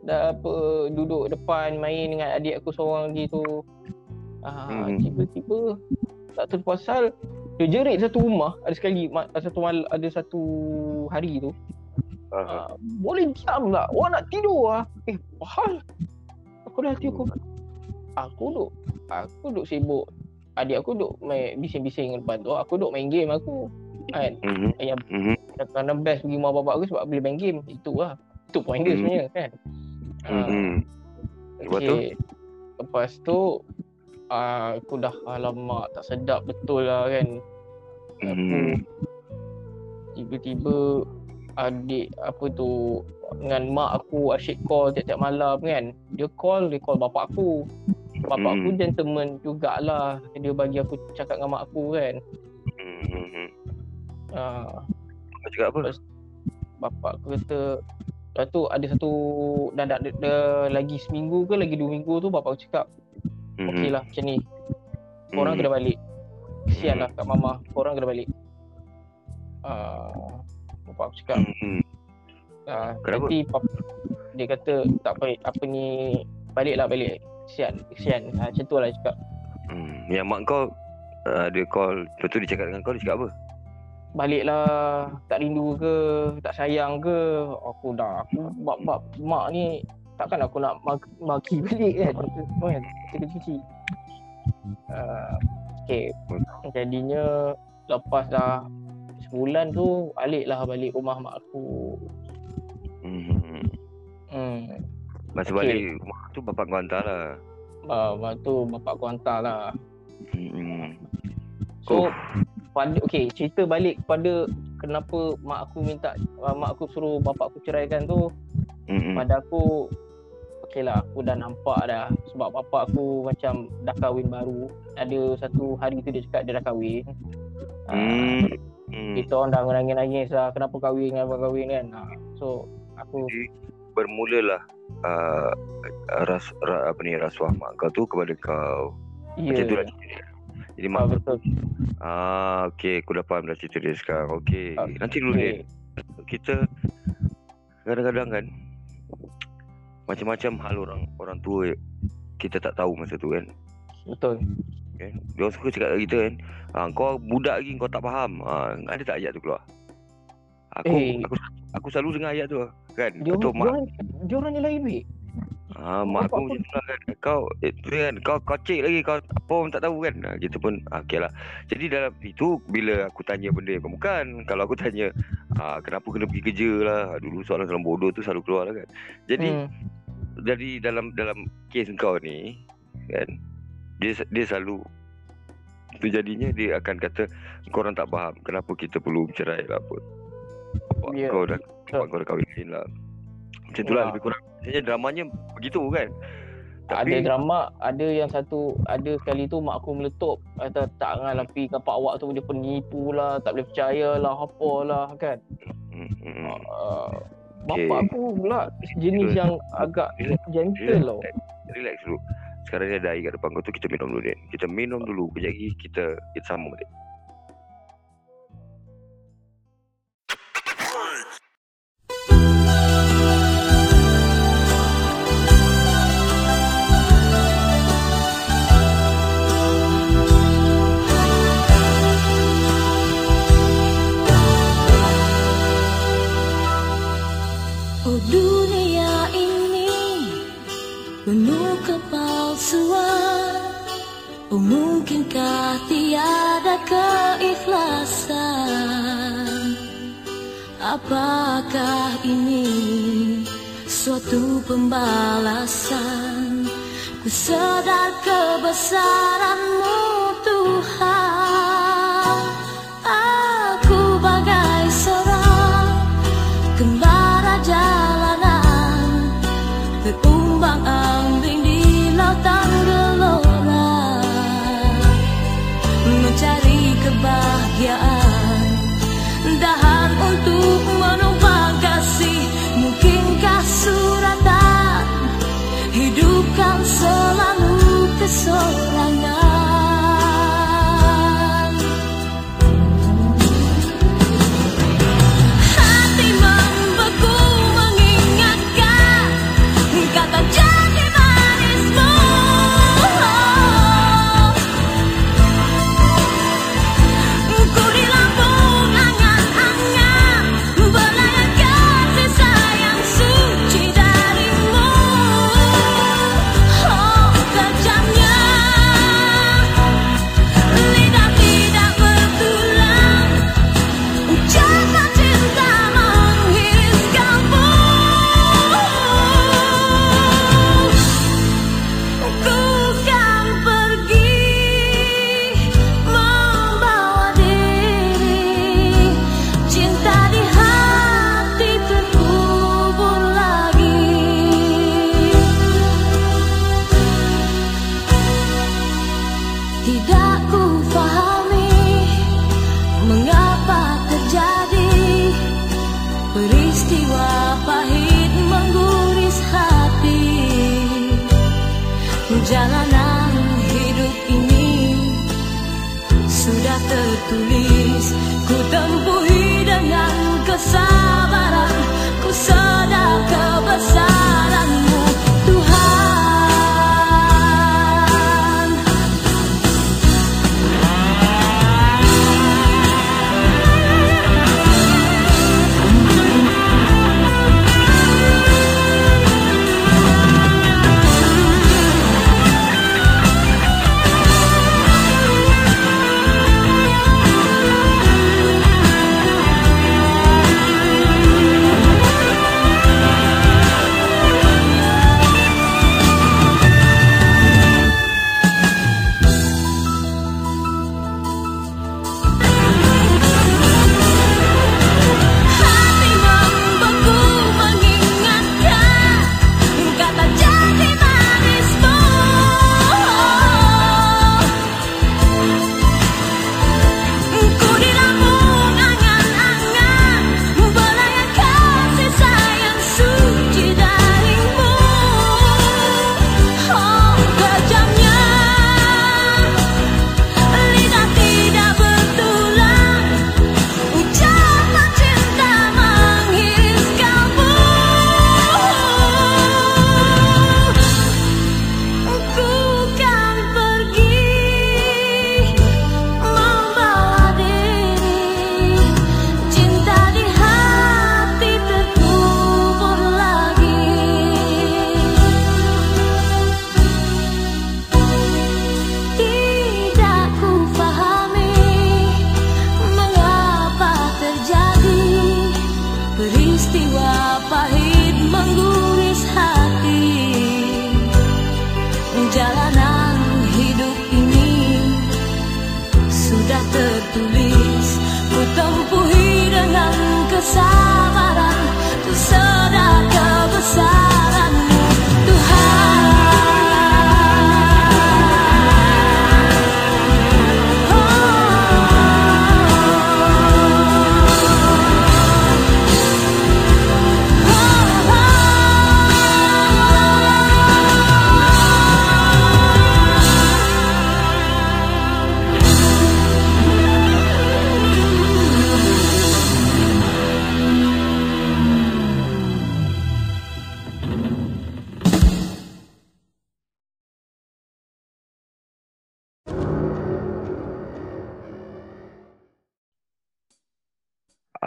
E: dah apa duduk depan main dengan adik aku seorang lagi tu. Uh,
A: Hmm.
E: tiba-tiba tak tahu pasal dia jerit satu rumah ada sekali satu mal, ada satu hari tu.
A: Ah,
E: Uh, boleh diam tak? Orang nak tidur ah. Eh, apa hal? Aku dah hati aku. Aku duk aku duk sibuk. Adik aku duk main bising-bising depan tu. Aku duk main game aku. Kan?
A: mhm,
E: Yang
A: mhm.
E: kadang-kadang best pergi mak bapak aku sebab boleh main game. Itu lah. Itu point dia
A: Hmm.
E: sebenarnya kan. Ah,
A: Mhm. Lepas tu?
E: okay. Lepas tu ah, aku dah alamak tak sedap betul lah kan. Aku
A: Mhm.
E: tiba-tiba adik apa tu dengan mak aku asyik call tiap-tiap malam kan. Dia call, dia call bapak aku. Bapak aku
A: Hmm.
E: gentleman jugalah. Dia bagi aku cakap dengan mak aku kan.
A: Mhm.
E: Uh,
A: Kau cakap apa?
E: bapak aku kata Lepas tu ada satu dah, dah, dah, dah lagi seminggu ke lagi dua minggu tu bapak aku cakap
A: Mhm.
E: okey lah macam ni. Korang
A: Mhm.
E: kena balik. Kesian lah kat mama. Korang kena balik. Uh, bapak aku cakap
A: Mhm.
E: uh,
A: Kenapa?
E: nanti pap, dia kata tak apa apa ni baliklah balik. Kesian, kesian. Ha, macam tu lah cakap.
A: Mhm. Yang mak kau uh, dia call Lepas tu dia cakap dengan kau Dia cakap apa?
E: Baliklah tak rindu ke, tak sayang ke. Aku dah aku bab bab mak ni takkan aku nak mak- maki balik kan. Kan kecil-kecil. Uh, okay. Jadinya lepas dah sebulan tu baliklah balik rumah mak aku.
A: Mhm.
E: Hmm.
A: Masa
E: Okey.
A: balik rumah tu bapak kau hantar lah
E: Uh, lepas tu bapak aku hantar lah.
A: Mhm.
E: So
A: Uff.
E: pada okey cerita balik kepada kenapa mak aku minta uh, mak aku suruh bapak aku ceraikan tu
A: Mhm.
E: pada aku okey lah aku dah nampak dah sebab bapak aku macam dah kahwin baru ada satu hari tu dia cakap dia dah kahwin Ah,
A: Hmm. Hmm.
E: kita orang dah nangis-nangis lah kenapa kahwin kenapa kahwin kan Ah, so aku
A: Bermulalah uh, ras, ra, apa ni rasuah mak kau tu kepada kau.
E: ya
A: Macam tu lah. Jadi mak
E: ah, betul
A: Ah, okey, aku dah faham dah cerita dia sekarang. Okey.
E: Ah,
A: Nanti dulu okay. Kita kadang-kadang kan macam-macam hal orang orang tua kita tak tahu masa tu kan.
E: betul
A: kan. Dia orang suka cakap kat kita kan, ah, kau budak lagi kau tak faham. Ah, ada tak ayat tu keluar? Aku
E: Eh.
A: aku aku selalu dengar ayat tu kan.
E: dia
A: Betul mak
E: dia orang ni lain baik
A: Ah, mak
E: Bapak
A: aku macam tu lah kan. Kau eh, tu kan kau kocik lagi kau apa pun tak tahu kan. Ah, gitu pun okey lah. Jadi dalam itu bila aku tanya benda yang bukan, kalau aku tanya ah, kenapa kena pergi kerja lah. Ah, Dulu soalan dalam bodoh tu selalu keluar lah kan. Jadi
E: hmm.
F: Jadi dalam dalam kes kau ni kan dia dia selalu itu jadinya dia akan kata korang tak faham kenapa kita perlu bercerai lah apa. Bapak
E: Ya,
F: kau dah bapak kau dah kahwin lah. Macam tu lah
E: Ya.
F: lebih kurang. Maksudnya dramanya begitu kan.
E: ada drama, ada yang satu, ada sekali tu mak aku meletup kata tak ngalah pi kapak awak tu dia penipu lah, tak boleh percaya lah, apa lah kan.
F: Hmm,
E: Uh,
F: Okay.
E: bapak aku pula jenis yang agak
F: Relax,
E: gentle tau.
F: Relax, relax dulu. Sekarang ni ada air kat depan kau tu kita minum dulu ni. Kita minum dulu. Kejap lagi kita kita sambung balik. side. 说。jalan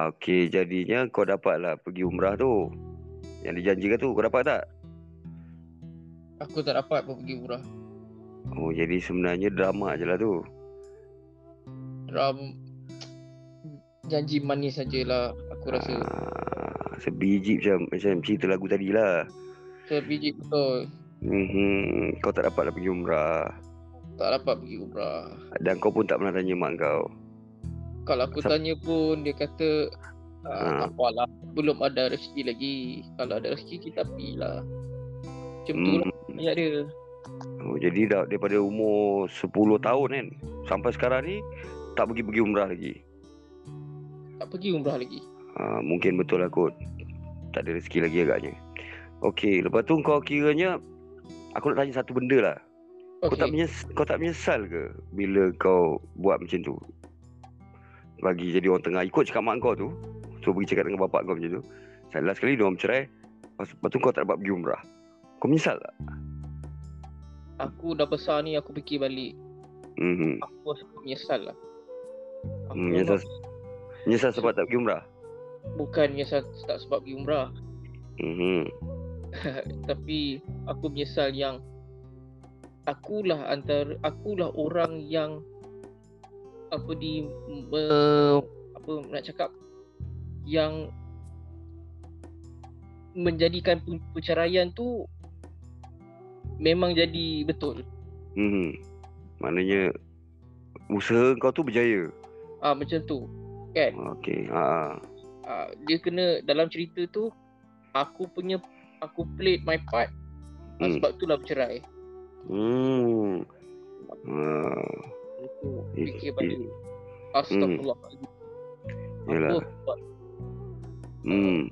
A: Ah, Okey, jadinya kau dapatlah pergi umrah tu. Yang dijanjikan tu kau dapat tak?
E: Aku tak dapat pun pergi umrah.
A: Oh, jadi sebenarnya drama je lah tu.
E: Ram janji manis sajalah aku rasa.
A: Ah, sebiji macam macam cerita lagu tadi lah.
E: Sebiji betul.
A: Mhm, kau tak dapat lah pergi umrah.
E: Tak dapat pergi umrah.
A: Dan kau pun tak pernah tanya mak kau.
E: Kalau aku tanya pun dia kata ah, tak apalah belum ada rezeki lagi. Kalau ada rezeki kita pergilah. Macam tu lah
A: Hmm.
E: ayat dia.
A: Oh, jadi dah daripada umur 10 tahun kan sampai sekarang ni tak pergi-pergi umrah lagi.
E: Tak pergi umrah lagi.
A: Ha, mungkin betul lah kot. Tak ada rezeki lagi agaknya. Okey, lepas tu kau kiranya aku nak tanya satu benda lah. Kau tak
E: Okey.
A: menyes, kau tak menyesal ke bila kau buat macam tu? Bagi jadi orang tengah ikut cakap mak kau tu. So pergi cakap dengan bapak kau macam tu. Last sekali dia orang bercerai. Lepas, lepas tu kau tak dapat pergi umrah. Kau menyesal tak?
E: Aku dah besar ni aku fikir balik.
A: Mhm.
E: Aku rasa aku menyesal lah. Aku
A: Hmm, menyesal, menyesal sebab tak pergi umrah?
E: bukan menyesal tak sebab pergi umrah.
A: Mhm. <laughs>
E: Tapi aku menyesal yang akulah antara akulah orang yang apa di uh, apa nak cakap yang menjadikan pe- perceraian tu memang jadi betul.
A: Mhm. Maknanya usaha kau tu berjaya.
E: Ah macam tu. Kan?
A: Okey. Ha.
E: Ah, dia kena dalam cerita tu aku punya aku played my part ah,
A: Hmm.
E: sebab itulah bercerai.
A: Hmm. Ha.
E: Aku fikir balik. Astagfirullah.
A: Yalah.
E: Apa
A: Hmm.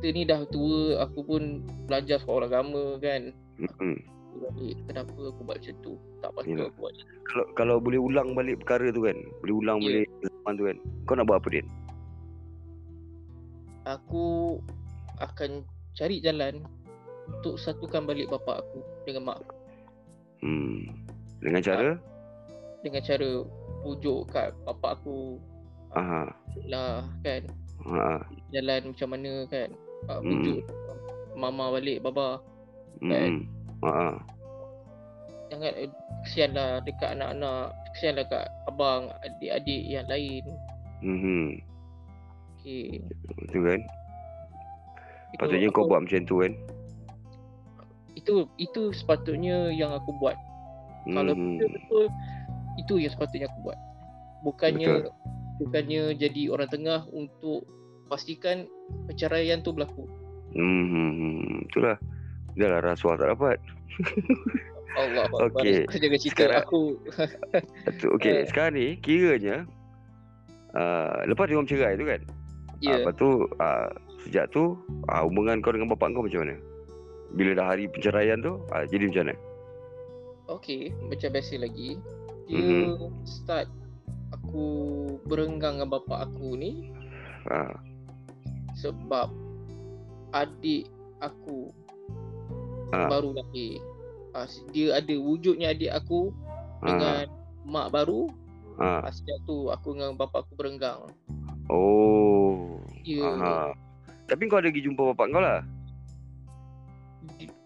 E: kita ni dah tua, aku pun belajar sekolah agama kan.
A: Hmm.
E: Balik, kenapa aku buat macam tu? Tak patut
A: Yalah.
E: aku buat.
A: Kalau kalau boleh ulang balik perkara tu kan. Boleh ulang
E: Ya.
A: balik zaman tu kan. Kau nak buat apa Din?
E: Aku akan cari jalan untuk satukan balik bapa aku dengan mak aku.
A: Hmm. Dengan cara?
E: Dengan cara pujuk kat bapa aku
A: Aha.
E: lah kan.
A: Ha.
E: Jalan macam mana kan. Uh,
A: Hmm.
E: pujuk mama balik baba. Kan?
A: Hmm. Ha.
E: Jangan eh, kesian lah dekat anak-anak. Kesian lah kat abang, adik-adik yang lain.
A: Hmm.
E: Okay.
A: Tu kan.
E: Itu
A: Patutnya kau buat macam tu kan.
E: itu itu sepatutnya yang aku buat. Kalau
A: Hmm.
E: betul-betul itu yang sepatutnya aku buat. Bukannya bukannya jadi orang tengah untuk pastikan perceraian tu berlaku.
A: Hmm. Itulah. Dah lah rasuah tak dapat. <laughs>
E: Allah
A: Okey.
E: Aku jaga cerita
A: Sekarang-
E: aku.
A: Okey,
E: Eh.
A: sekarang ni kiranya uh, lepas dia orang cerai tu kan.
E: Ya.
A: Yeah. Lepas tu uh, sejak tu uh, hubungan kau dengan bapak kau macam mana? Bila dah hari penceraian tu, uh, jadi macam mana?
E: Okey, macam biasa lagi. Dia
A: Mhm.
E: start aku berenggang dengan bapa aku ni
A: Uh,
E: sebab adik aku
A: Ah.
E: baru lahir. Ah, dia ada wujudnya adik aku dengan mak baru.
A: uh,
E: Ah, sejak tu aku dengan bapa aku berenggang.
A: oh.
E: Ya.
A: Tapi kau ada pergi jumpa bapak kau lah.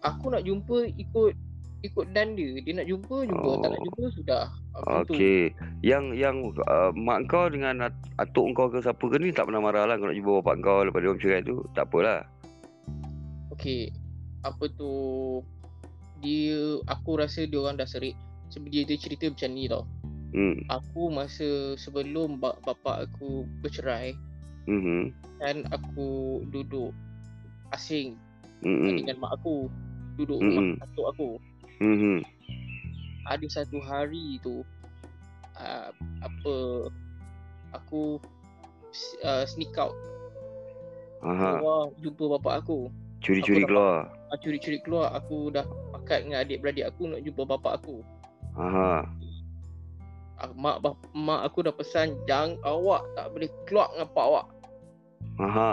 E: Aku nak jumpa ikut ikut dan dia. Dia nak jumpa jumpa, tak nak
A: Oh.
E: jumpa sudah.
A: Okey. Yang yang uh, mak kau dengan at- atuk kau ke siapa ke ni tak pernah marah lah kau nak jumpa bapak kau lepas dia orang cerai tu. Tak apalah.
E: Okey. Apa tu dia aku rasa dia orang dah serik sebab dia, dia cerita macam ni tau.
A: Hmm.
E: Aku masa sebelum ba- bapa aku bercerai
A: Mhm.
E: kan aku duduk asing
A: Mhm.
E: dengan mak aku. Duduk rumah
A: Mm-mm.
E: atuk aku.
A: Mhm.
E: Ada satu hari tu uh, apa aku uh, sneak out
A: Aha.
E: keluar jumpa bapa aku.
A: Curi-curi
E: Aku
A: keluar.
E: Ah, Curi-curi keluar aku dah pakat dengan adik-beradik aku nak jumpa bapa aku.
A: Aha.
E: Ah, Mak bap- mak aku dah pesan jangan awak tak boleh keluar dengan pak awak.
A: Aha.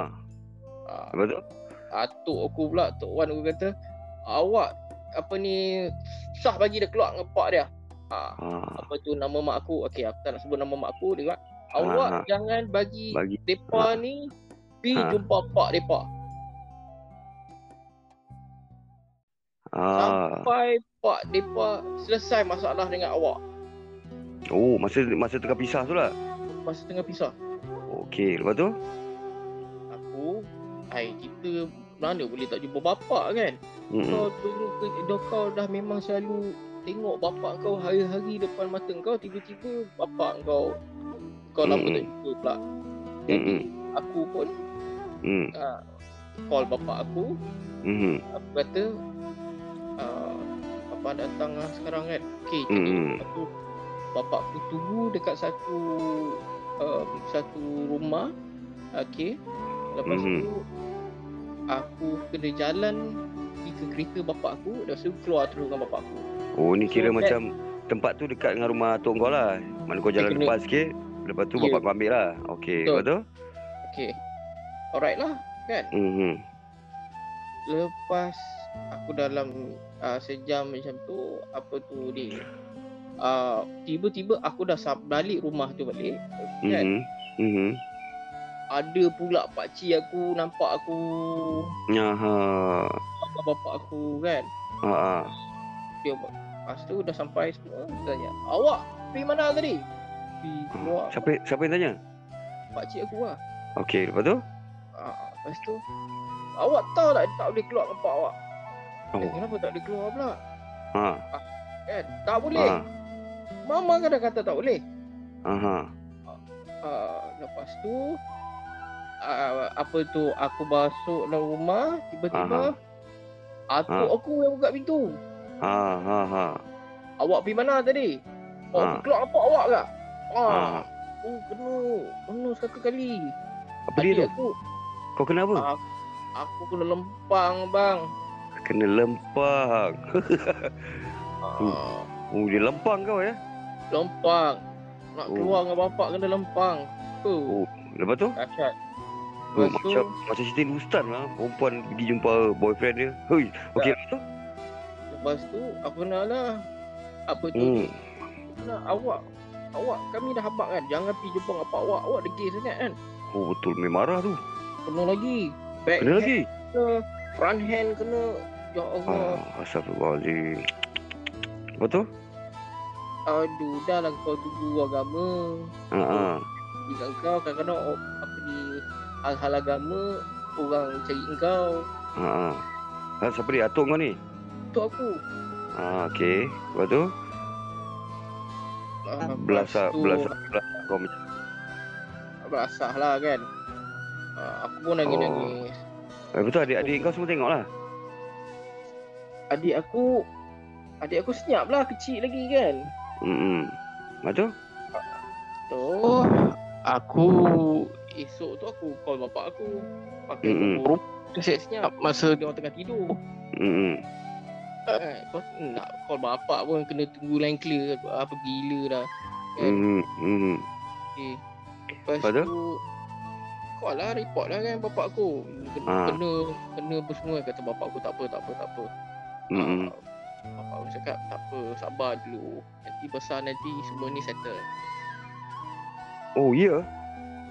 E: Ah,
A: Lepas tu?
E: Atuk aku pula, Tok Wan aku kata, awak apa ni sah bagi dia keluar dengan pak dia. Ah,
A: Ah.
E: apa tu nama mak aku. Okey, aku tak nak sebut nama mak aku dia kata, awak
A: Ah.
E: jangan bagi
A: Bagi.
E: depa
A: Ah.
E: ni pergi
A: Ah.
E: jumpa pak depa.
A: Ah.
E: Sampai pak depa selesai masalah dengan awak.
A: Oh, masa masa tengah pisah tu lah.
E: Masa tengah pisah.
A: Okey, lepas tu?
E: Aku, ai kita mana boleh tak jumpa bapak kan?
A: Hmm.
E: Kau dulu dah kau dah memang selalu tengok bapak kau hari-hari depan mata kau tiba-tiba bapak kau kau lama
A: Mm-mm.
E: tak jumpa pula. Jadi
A: Hmm.
E: aku pun
A: Hmm.
E: uh, call bapak aku,
A: Hmm.
E: aku kata uh, bapak datang lah sekarang kan.
A: Mm-mm.
E: aku bapak aku tunggu dekat satu um, satu rumah. Okey. Lepas
A: Mhm.
E: tu aku kena jalan pergi ke kereta bapak aku Lepas tu keluar terus dengan bapak aku
A: Oh, ni kira
E: So, that-
A: macam tempat tu dekat dengan rumah tok kau lah. Mana kau jalan
E: kena-
A: depan sikit, lepas tu
E: Ya.
A: bapak kau ambil lah. Okey,
E: Betul.
A: lepas tu?
E: Okay Alright lah kan
A: Mhm.
E: Lepas aku dalam uh, sejam macam tu Apa tu ni uh, Tiba-tiba aku dah balik rumah tu balik Kan
A: Mhm. Mhm.
E: Ada pula pakcik aku nampak aku
A: Aha.
E: Sama bapak aku kan
A: Ha ah.
E: Dia Lepas tu dah sampai semua Tanya Awak pergi mana tadi Pergi keluar
A: Siapa siapa yang tanya?
E: pakcik aku lah
A: Okey, lepas tu?
E: Ah, lepas tu awak tahu tak tak boleh keluar dengan pak awak. Eh,
A: Oh.
E: kenapa tak boleh keluar pula?
A: Ha.
E: Kan? Tak boleh.
A: Ha.
E: Mama kan dah kata tak boleh.
A: Aha.
E: Ah, lepas tu ah, apa tu aku masuk dalam rumah tiba-tiba atuk
A: Ha.
E: aku yang buka pintu.
A: Ha ha ha.
E: Awak pergi mana tadi? Oh,
A: Ha.
E: keluar pak awak ke?
A: Ha.
E: Ah. Oh, penuh. Penuh satu kali.
A: Apa dia tu?
E: Aku,
A: Kau kena apa?
E: Ah. aku kena lempang, bang.
A: Kena lempang. <laughs>
E: Ah.
A: Oh, dia lempang kau ya?
E: Lempang. Nak
A: Oh.
E: keluar dengan bapak kena lempang. Tu.
A: Oh. Lepas tu?
E: Dahsyat.
A: Oh,
E: Lepas tu,
A: macam macam cerita Rustan lah. Perempuan pergi jumpa boyfriend dia. Hei. Okey, lepas tu?
E: lepas tu aku kenal lah. Apa tu
A: Hmm.
E: ni? Kenal awak. Awak kami dah habaq kan. Jangan pergi jumpa pak awak. Awak degil sangat kan.
A: Oh, betul. Memang marah tu.
E: Penuh lagi. Back
A: Kena
E: hand
A: lagi?
E: kena. Front hand kena. Ya Allah.
A: Ah, Astagfirullahaladzim. Tu?
E: Aduh, dah lah kau tunggu agama.
A: Ha ah.
E: Dengan kau kadang-kadang oh, apa ni hal-hal agama orang cari engkau.
A: Ha ah. Ha, siapa dia? Atuk kau ni?
E: Tu aku.
A: Ah, okey. Lepas tu?
E: Ah,
A: Belas
E: lepas tu-
A: belas belas kau macam
E: Berasah lah kan uh, Aku pun nangis-nangis
A: Eh, betul adik-adik kau semua tengok lah.
E: Adik aku Adik aku senyap lah kecil lagi kan
A: Hmm. Lepas tu?
E: Tu Aku Esok tu aku call bapak aku Pakai mm Tu senyap Masa dia orang tengah tidur
A: Hmm.
E: eh, Kau nak call bapak pun Kena tunggu line clear Apa gila dah kan
A: Hmm. Hmm.
E: okay. Lepas
A: Lepas tu?
E: Call lah report lah kan bapak aku Kena
A: Ah.
E: Kena Kena apa semua Kata bapak aku tak apa tak apa tak apa
A: Hmm.
E: Ah, Bapak aku cakap tak apa sabar dulu Nanti besar nanti semua ni settle
A: Oh, ya?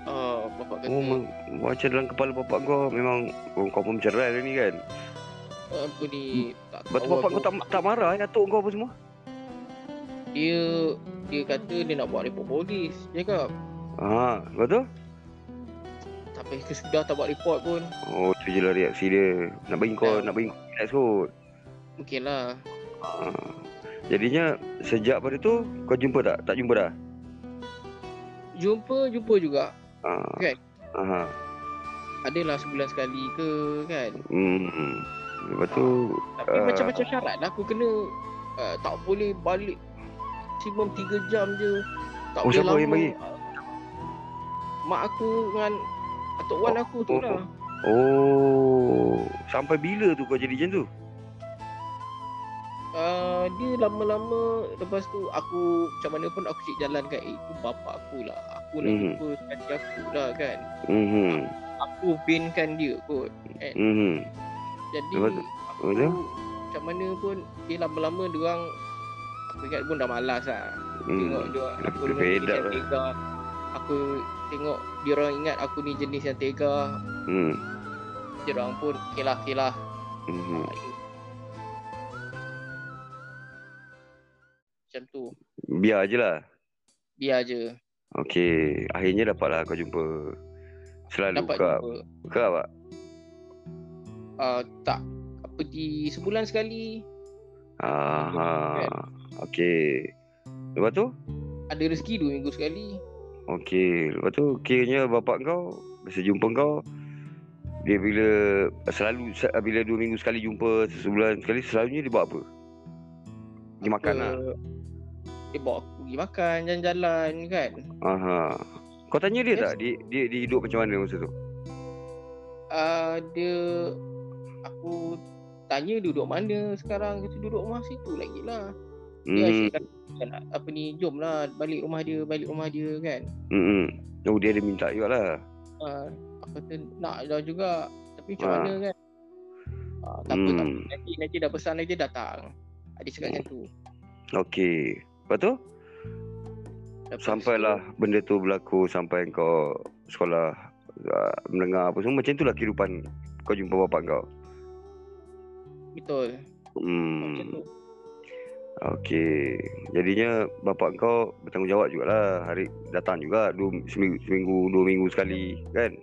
E: Ah, Bapak kata
A: Oh, ma- macam dalam kepala bapak kau memang oh, kau pun cerai dah ni kan?
E: apa ni tak
A: Lepas tu
E: tahu
A: bapak
E: aku.
A: kau tak tak marah ya atuk kau apa semua?
E: Dia Dia kata dia nak buat report polis Dia cakap
A: Ha, lepas tu?
E: Sampai ke sudah tak buat report pun
A: Oh, tu je lah reaksi dia. Nak bagi kau,
E: Ya.
A: nak bagi kau relax kot.
E: Mungkin lah
A: Ha. Jadinya sejak pada tu kau jumpa tak? Tak jumpa dah?
E: Jumpa, jumpa juga.
A: Ah.
E: Kan?
A: Aha.
E: Adalah sebulan sekali ke kan.
A: Hmm. Lepas tu
E: Tapi
A: Ah.
E: macam-macam syarat lah aku kena uh, tak boleh balik maksimum 3 jam je. Tak
A: Oh,
E: boleh
A: siapa
E: lama.
A: yang bagi?
E: Mak aku dengan Atuk Wan aku tu
A: oh,
E: lah.
A: Oh, sampai bila tu kau jadi macam tu?
E: Uh, dia lama-lama lepas tu aku macam mana pun aku cik jalan kan eh, itu bapak aku lah. Aku nak
A: Mhm.
E: jumpa kaki aku lah kan.
A: Mhm.
E: Aku binkan dia kot. Kan?
A: Mhm.
E: Jadi
A: Lepas
E: aku
A: Lepas tu?
E: macam mana pun dia lama-lama dia orang aku ingat pun dah malas lah. Tengok
A: Hmm.
E: dia aku
A: Dia
E: dengan
A: up
E: yang
A: lah.
E: tega. Aku tengok dia orang ingat aku ni jenis yang tega.
A: Hmm.
E: Dia orang pun okey lah, okey lah.
A: Mhm.
E: Ah,
A: Biar je lah.
E: Biar je.
A: Okey, akhirnya dapatlah kau jumpa. Selalu
E: Dapat
A: kau.
E: jumpa.
A: Kau tak?
E: Uh, tak. Apa di sebulan sekali
A: Aha. Okey. Lepas tu?
E: ada rezeki dua minggu sekali.
A: Okey. Lepas tu kiranya bapak kau biasa jumpa kau dia bila selalu se- bila dua minggu sekali jumpa sebulan sekali selalunya dia buat apa? Dia makan lah.
E: Dia bawa aku pergi makan, jalan-jalan kan.
A: Aha. Kau tanya dia
E: Yes.
A: tak dia, dia dia hidup macam mana masa tu?
E: Uh, dia aku tanya dia duduk mana sekarang kata duduk rumah situ lagi lah. Dia
A: Hmm.
E: asyik kata nak apa ni jom lah balik rumah dia balik rumah dia kan.
A: Hmm. Oh dia ada minta juga lah.
E: Uh, aku kata nak dah juga tapi macam
A: Ah.
E: mana kan. Uh, tak apa tak apa
A: Hmm.
E: nanti nanti dah pesan nanti datang. Dia cakap macam tu.
A: Okey. Lepas tu
E: Lepas
A: sampailah benda tu berlaku sampai kau sekolah uh, mendengar apa semua macam itulah kehidupan kau jumpa bapak kau.
E: tu, Betul. Macam
A: Hmm.
E: tu.
A: Okey. Jadinya bapak kau bertanggungjawab jugalah. Hari datang juga dua, seminggu, seminggu dua minggu sekali kan?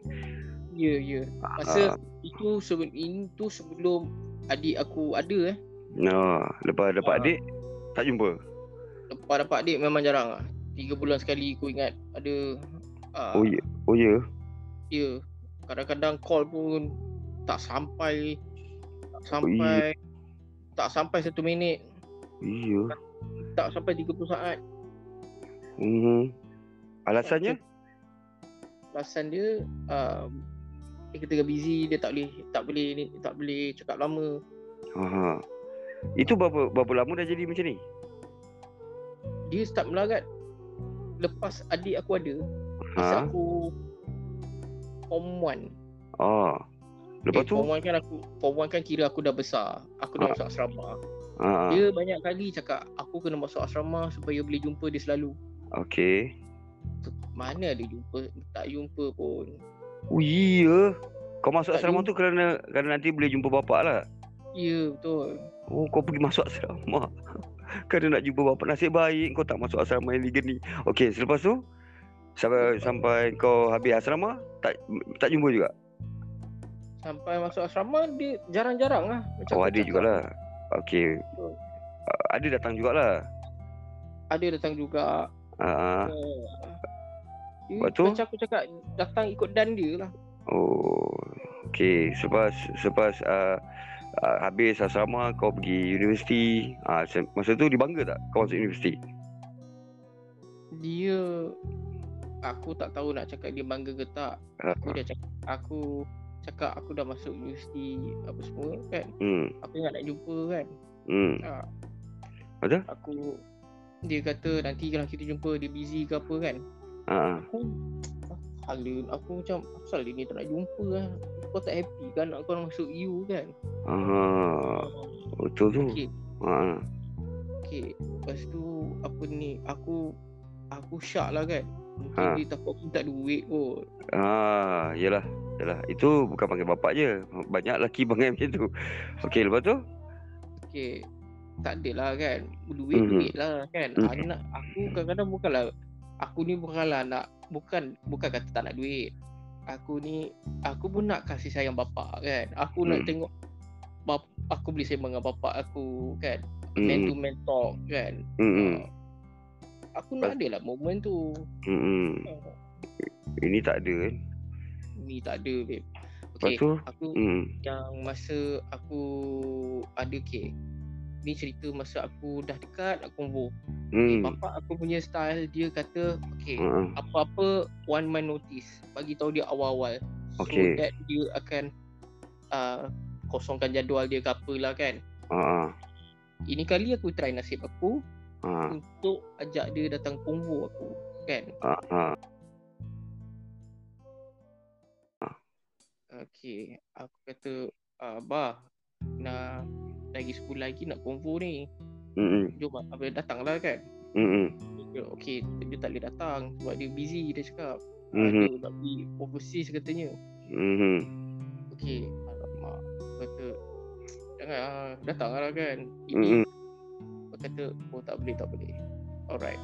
E: Ya ya. Masa
A: Ah.
E: itu sebelum itu sebelum adik aku ada eh.
A: Nah, lepas dapat
E: Ah.
A: adik tak jumpa.
E: Lepas dapat adik memang jarang lah. Tiga bulan sekali aku ingat ada uh,
A: Oh ya. Oh ya.
E: Ya. Kadang-kadang call pun tak sampai tak
A: Oh,
E: sampai tak sampai satu minit,
A: Iya.
E: tak sampai 30 saat.
A: Hmm. Alasannya?
E: Alasan dia uh, dia ketika busy dia tak boleh tak boleh tak boleh cakap lama.
A: Aha. Itu berapa berapa lama dah jadi macam ni?
E: Dia start melarat lepas adik aku ada. Masa
A: Ha?
E: aku form 1.
A: Ah. Lepas
E: eh,
A: tu?
E: Form 1 kan aku Form 1 kan kira aku dah besar Aku dah
A: Ah.
E: masuk asrama
A: Ha.
E: Dia banyak kali cakap Aku kena masuk asrama Supaya boleh jumpa dia selalu
A: Okey.
E: Mana ada jumpa Tak jumpa pun
A: Oh iya. Kau masuk
E: Tak
A: asrama
E: jumpa.
A: tu kerana kerana nanti boleh jumpa bapak lah.
E: Ya betul
A: Oh kau pergi masuk asrama Kerana nak jumpa bapa Nasib baik kau tak masuk asrama yang legal ni. Okey selepas tu Sampai sampai kau habis asrama Tak tak jumpa juga?
E: Sampai masuk asrama Dia jarang-jarang lah. Macam
A: Oh ada
E: cakap.
A: jugalah. Okey
E: Betul.
A: Uh, Ada datang jugalah.
E: Ada datang juga.
A: Uh,
E: uh, dia,
A: Lepas tu?
E: Macam aku cakap Datang ikut dan dia lah.
A: Oh Okey Selepas Selepas uh, uh, Habis asrama Kau pergi universiti. Uh, Masa tu dia bangga tak? Kau masuk universiti?
E: Dia Aku tak tahu nak cakap dia bangga ke tak.
A: Uh,
E: Aku dah cakap Aku cakap aku dah masuk universiti Apa semua kan.
A: Hmm,
E: Aku ingat nak jumpa kan.
A: Hmm.
E: ha,
A: Betul?
E: Aku Dia kata nanti kalau kita jumpa Dia busy ke apa kan.
A: Uh,
E: Aku Hal dia Aku macam Asal dia ni tak nak jumpa kan Kau tak happy kan Nak kau masuk U kan
A: uh, Betul tu
E: Okay
A: uh,
E: Okay Lepas tu Apa ni Aku Aku syak lah kan Mungkin
A: Ha.
E: dia takut aku minta duit kot
A: Ah, yalah. Yalah, itu bukan panggil bapak je. Banyak lelaki panggil macam tu. Okey, lepas tu?
E: Okay Tak adalah kan Duit
A: Mhm.
E: duit lah kan
A: Mhm.
E: Anak Aku kadang-kadang bukanlah Aku ni bukanlah nak Bukan Bukan kata tak nak duit Aku ni Aku pun nak kasih sayang bapak kan Aku nak
A: Hmm.
E: tengok bap, Aku boleh sembang dengan bapak aku kan man to man talk kan.
A: Mm-mm.
E: Ah, aku nak ada lah moment tu.
A: Mm-mm.
E: Ah,
A: Ini tak ada kan?
E: Ni tak ada babe.
A: Lepas
E: Okay,
A: tu,
E: aku
A: mm.
E: yang masa aku ada okay. Ni cerita masa aku dah dekat nak convo. Okay,
A: Mm.
E: bapak aku punya style dia kata okay,
A: Uh-uh.
E: apa-apa one man notice bagi tahu dia awal-awal so
A: Okay.
E: that dia akan uh, kosongkan jadual dia ke apalah kan
A: Uh-uh.
E: ini kali aku try nasib aku
A: Uh-uh.
E: untuk ajak dia datang konvo aku kan
A: Uh-uh.
E: okay aku kata uh, bah nak lagi sebulan lagi nak konvo ni
A: Mm-mm.
E: jom apa datanglah kan
A: Mm-mm.
E: dia, okay dia tak boleh datang sebab dia busy dia cakap uh,
A: Mhm.
E: dia nak pergi overseas katanya
A: Mhm.
E: Okey, alamak. Aku kata jangan ah, datang lah kan. Ini
A: Mm-mm.
E: aku kata oh tak boleh tak boleh. Alright.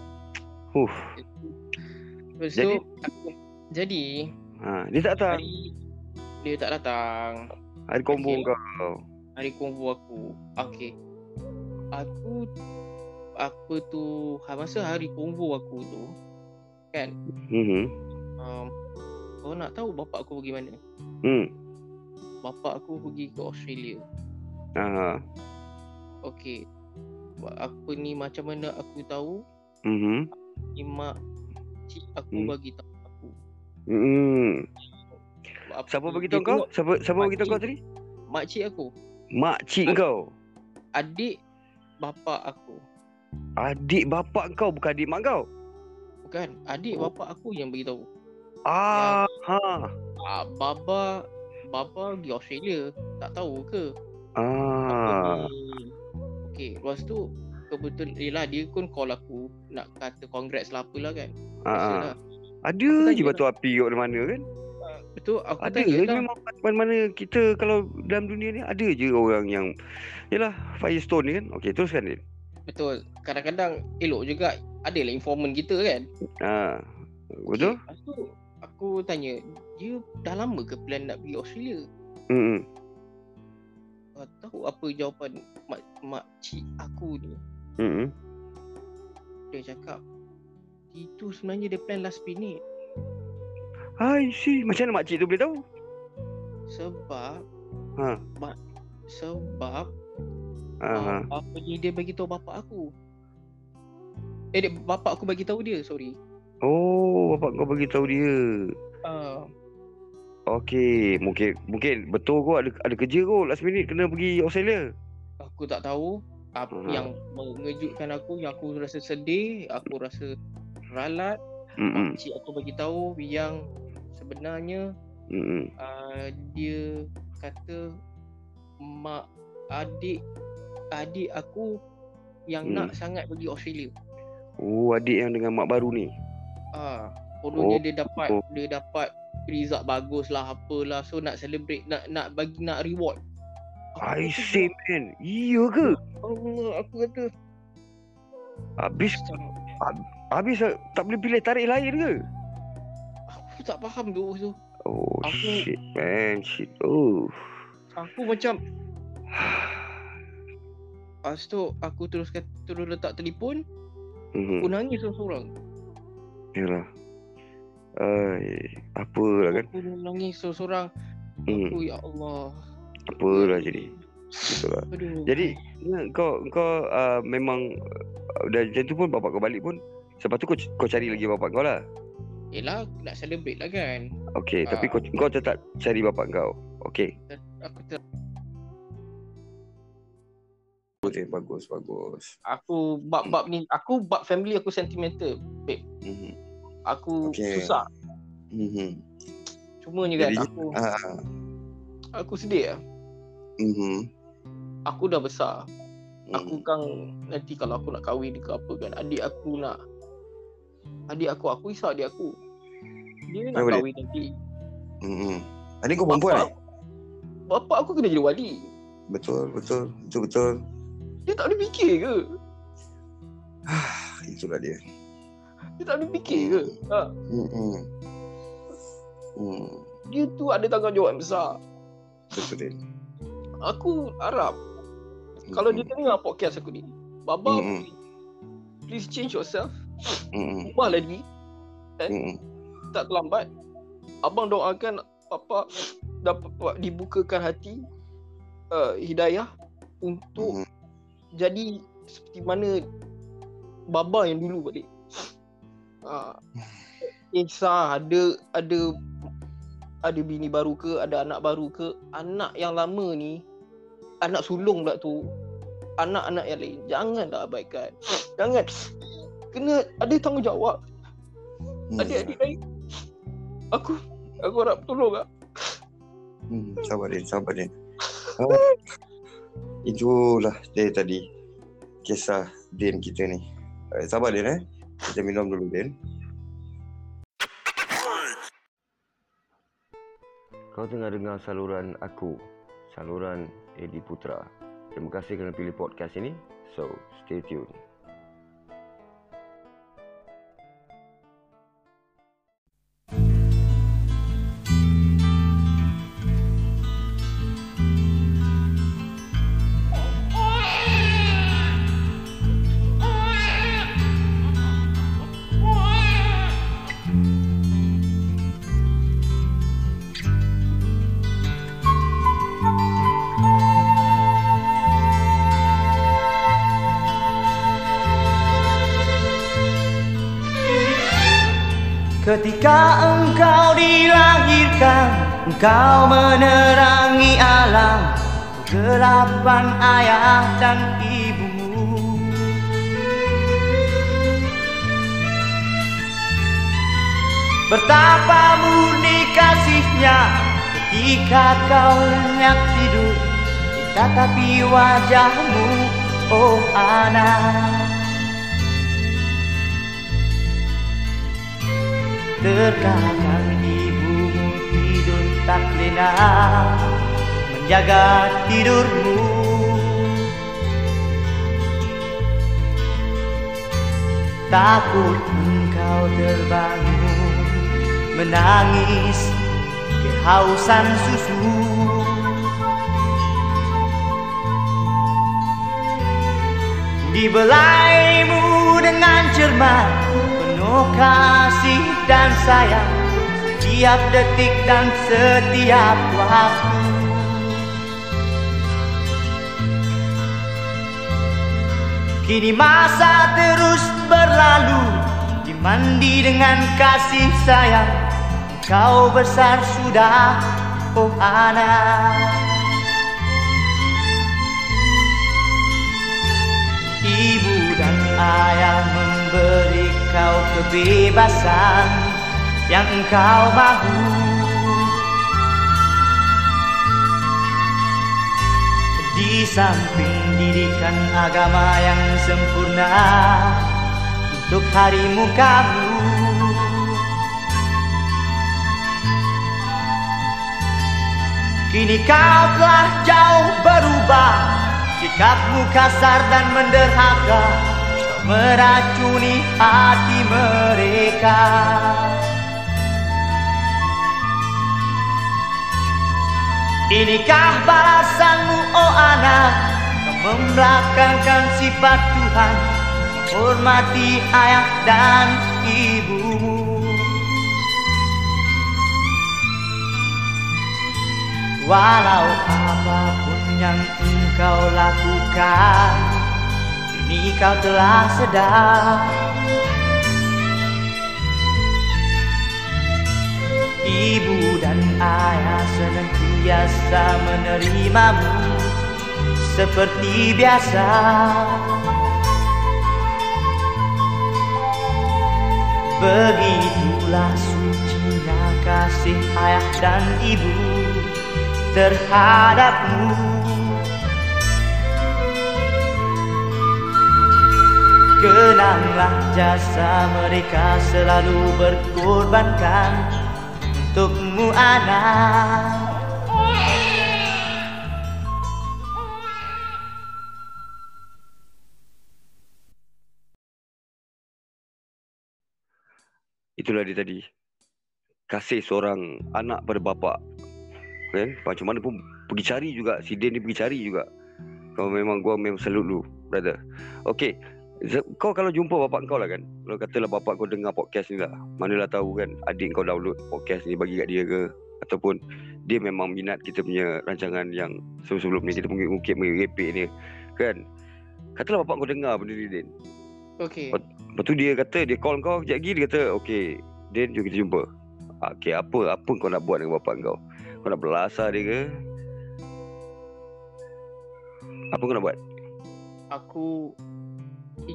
A: Huh.
E: Lepas
A: Jadi-
E: tu aku jadi
A: Ha, dia tak datang.
E: hari dia tak datang.
A: Hari
E: Okay.
A: kau.
E: Hari konvo aku. Okey. Aku apa tu ha- masa hari konvo aku tu kan
A: Mhm.
E: um, kau nak tahu bapak aku pergi mana?
A: Hmm.
E: Bapak aku pergi ke Australia.
A: Aha.
E: Okey. Buat Apa ni macam mana aku tahu?
A: Mhm.
E: Ni mak cik aku
A: Hmm.
E: bagi tahu aku.
A: Hmm.
E: Apa
A: Siapa bagi tahu kau? Siapa siapa bagi tahu kau tadi?
E: Mak cik aku,
A: Mak cik kau.
E: adik bapa aku.
A: Adik bapak kau bukan adik mak kau.
E: Bukan, adik
A: Oh.
E: bapa aku yang bagi tahu.
A: Ah, ha.
E: Ah, baba baba pergi Australia, tak tahu ke?
A: Ah.
E: Okey, lepas tu kebetulan yelah dia pun call aku nak kata congrats lah apalah kan.
A: Ah.
E: Biasalah.
A: Ada je batu api kat mana-mana kan?
E: Betul, aku
A: Ada
E: tanya
A: je
E: lah.
A: memang mana-mana kita kalau dalam dunia ni ada je orang yang Yalah Firestone ni kan Okey teruskan Din
E: Betul. Kadang-kadang elok juga adalah informant kita kan.
A: ha. Betul?
E: Okay, lepas tu aku tanya, dia dah lama ke plan nak pergi Australia?
A: Hmm.
E: Uh, tahu apa jawapan mak, mak cik aku ni?
A: Hmm.
E: Dia cakap, itu sebenarnya dia plan last minute.
A: I see Macam mana makcik tu boleh tahu?
E: Sebab,
A: Ha.
E: mak, sebab
A: Ha.
E: uh,
A: ha.
E: dia bagi tahu bapak aku. Eh, dia, bapak aku bagi tahu dia, sorry.
A: Oh bapak kau bagi tahu dia
E: Uh,
A: Okey Mungkin Mungkin betul kau ada, ada kerja kau Last minute kena pergi Australia
E: aku tak tahu apa
A: Hmm.
E: yang mengejutkan aku, yang aku rasa sedih, aku rasa ralat.
A: Hmm.
E: Cik aku bagi tahu yang sebenarnya
A: Hmm.
E: uh, dia kata mak adik adik aku yang
A: Hmm.
E: nak sangat pergi Australia.
A: Oh adik yang dengan mak baru ni
E: Ah, kononnya
A: Oh.
E: dia dapat
A: Oh.
E: dia dapat result bagus lah apalah so nak celebrate nak nak bagi nak reward.
A: I see man Iya ke?
E: Allah aku kata
A: Habis Habis tak boleh pilih tarikh lain ke?
E: Aku tak faham tu tu.
A: Oh
E: Aku-
A: shit man Shit Oh
E: Aku macam Lepas tu aku terus terus letak telefon
A: Mhm.
E: Aku nangis seorang-seorang
A: Yalah. Ai, apalah kan?
E: Aku nangis seorang-seorang
A: Hmm,
E: Aku ya Allah
A: apalah jadi. Lah.
E: Aduh
A: Jadi ya, kau kau uh, memang uh, dah macam tu pun bapak kau balik pun Lepas tu kau, kau cari lagi bapak kau lah
E: Yelah aku nak celebrate lah kan
A: Okay Tapi
E: Ah.
A: kau, kau tetap cari bapak kau Okay
E: Aku ter,
A: Okay bagus bagus
E: aku bab-bab ni Aku bab family aku sentimental
A: mm-hmm.
E: Aku
A: Okay.
E: susah
A: Mm-hmm.
E: Cumanya kan
A: Jadi-
E: aku
A: Ah.
E: Aku sedih lah
A: Mm-hmm.
E: Aku dah besar Aku kan nanti kalau aku nak kahwin ke apa kan Adik aku nak Adik aku, aku risau adik aku Dia nak
A: Kenapa dia?
E: kahwin nanti
A: Mm-hmm. Adik kau
E: Bapak,
A: perempuan eh?
E: bapak aku kena jadi wali
A: Betul betul Betul betul
E: Dia tak boleh fikir ke? <sighs>
A: Itulah dia
E: Dia tak boleh fikir ke? Ha,
A: Mm-hmm. Mm.
E: dia tu ada tanggungjawab besar
A: Betul dia
E: Aku harap Kalau dia dengar podcast aku ni Baba,
A: Mm-mm.
E: please change yourself.
A: Mm-mm.
E: Ubah lagi.
A: Mm-mm.
E: Tak terlambat. Abang doakan Papa dapat dibukakan hati uh, hidayah untuk
A: Mm-mm.
E: jadi seperti mana baba yang dulu balik. Ah, Ihsan ada ada ada bini baru ke, ada anak baru ke, anak yang lama ni anak sulung pula tu anak-anak yang lain janganlah abaikan. Jangan kena ada tanggungjawab.
A: Hmm.
E: Adik-adik lain. Aku aku harap tolong ah.
A: Hmm, sabar Din, sabar Din. Ah, itulah dia tadi kisah Din kita ni. Eh, sabar Din eh. Kita minum dulu Din. Kau tengah dengar saluran aku, saluran Edi Putra. Terima kasih kerana pilih podcast ini. So, stay tune.
G: Engkau menerangi alam Kegelapan ayah dan ibumu Betapa murni kasihnya Ketika kau lenyak tidur. Tetapi wajahmu Oh anak Terkadang tidur tak lena Menjaga tidurmu. Takut engkau terbangun Menangis kehausan susu. Dibelaimu dengan cermat Penuh kasih dan sayang Setiap detik dan setiap waktu. Kini masa terus berlalu Dimandi dengan kasih sayang. Kau besar sudah, oh anak Ibu dan ayah memberi kau kebebasan yang engkau mahu Di samping didikan agama yang sempurna Untuk harimu kamu Kini kau telah jauh berubah Sikapmu kasar dan menderhaka Meracuni hati mereka Inikah balasanmu oh anak membelakangkan sifat Tuhan Menghormati ayah dan ibumu. Walau apapun yang engkau lakukan Kini kau telah sedar Ibu dan ayah senantiasa menerimamu Seperti biasa. Begitulah sucinya kasih ayah dan ibu terhadapmu. Kenanglah jasa mereka selalu berkorbankan Untukmu anak
A: Itulah dia tadi. Kasih seorang anak pada bapa. Kan? Macam mana pun pergi cari juga. Si Din ni pergi cari juga. Kalau memang gua memang salut lu. brother. Okay. Kau kalau jumpa bapak kau lah kan Kalau katalah bapak kau dengar podcast ni lah Manalah tahu kan Adik kau download podcast ni Bagi kat dia ke? Ataupun Dia memang minat kita punya Rancangan yang Sebelum-sebelum ni Kita mengukit Merepek ni Kan? Katalah bapak kau dengar benda ni Din.
E: Okay.
A: Lepas tu dia kata Dia call kau kejap lagi Dia kata Okay Din jom kita jumpa. Ah, Okay apa Apa kau nak buat dengan bapak kau? Kau nak belasah dia ke? Apa kau nak buat?
E: Aku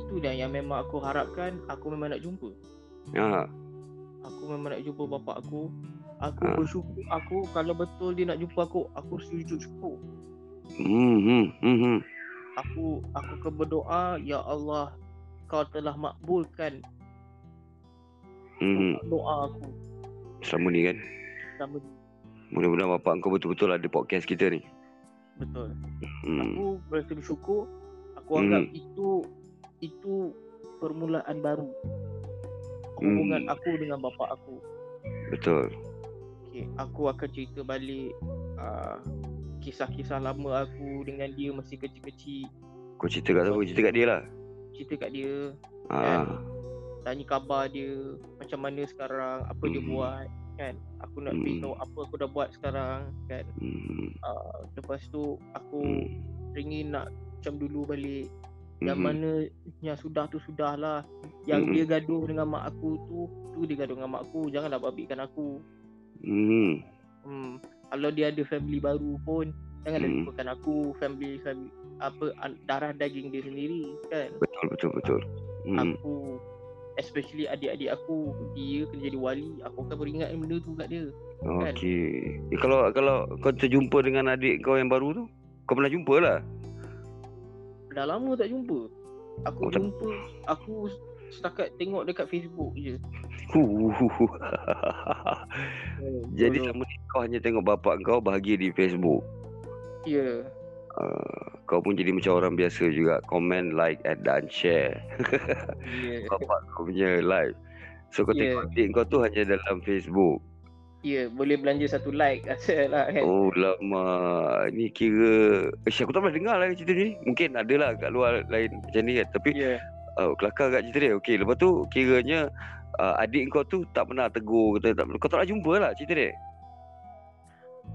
E: itu dah yang memang aku harapkan aku memang nak jumpa.
A: Ha
E: Aku memang nak jumpa bapak aku. Aku
A: Ha.
E: bersyukur aku kalau betul dia nak jumpa aku, aku sujud syukur.
A: Hmm hmm hmm, hmm.
E: Aku aku ke berdoa, ya Allah, kau telah makbulkan
A: hmm.
E: doa aku.
A: Selama ni kan
E: Sama
A: Mudah-mudahan bapak kau betul-betul ada podcast kita ni
E: betul.
A: hmm.
E: Aku berasa bersyukur. Aku
A: Hmm.
E: anggap itu itu permulaan baru. Hubungan
A: Hmm.
E: aku dengan bapak aku.
A: Betul
E: Okay, aku akan cerita balik uh, kisah-kisah lama aku dengan dia masih kecil-kecil.
A: Kau cerita kat siapa Cerita kat dia lah
E: Cerita kat dia,
A: ha.
E: tanya khabar dia, macam mana sekarang, apa dia
A: Hmm.
E: buat, kan? Aku nak
A: Hmm.
E: beritahu apa aku dah buat sekarang, kan?
A: Hmm.
E: Uh, lepas tu aku
A: Hmm.
E: ingin nak macam dulu balik. Yang
A: Mhm.
E: mana yang sudah tu sudah lah. Yang
A: Mhm.
E: dia gaduh dengan mak aku tu, tu dia gaduh dengan mak aku. Janganlah babitkan aku.
A: Hmm.
E: Hmm. Kalau dia ada family baru pun janganlah
A: Hmm.
E: lupakan aku family family apa darah daging dia sendiri kan.
A: Betul betul betul hmm.
E: Aku especially adik-adik aku dia kena jadi wali aku akan beringat benda tu kat dia. kan?
A: Okey eh, Kalau kalau kau terjumpa dengan adik kau yang baru tu Kau pernah jumpa lah
E: Dah lama tak jumpa. Aku
A: Oh,
E: jumpa aku setakat tengok dekat Facebook je. <laughs>
A: Jadi
E: So,
A: selama ni kau hanya tengok bapak kau bahagia di Facebook
E: ya.
A: uh, Kau pun jadi macam orang biasa juga Comment, like and dan share
E: Ya. <laughs>
A: Bapak kau punya live So kau
E: Ya.
A: tengok adik kau tu hanya dalam Facebook
E: Ya, boleh belanja satu like <laughs> asal lah kan.
A: Oh lama Ni kira Ish aku tak pernah dengar lah cerita ni Mungkin ada lah kat luar lain macam ni kan Tapi
E: Ya.
A: uh, kelakar kat cerita dia Okey lepas tu kiranya uh, Adik kau tu tak pernah tegur kata, tak, Kau tak pernah jumpa lah cerita dia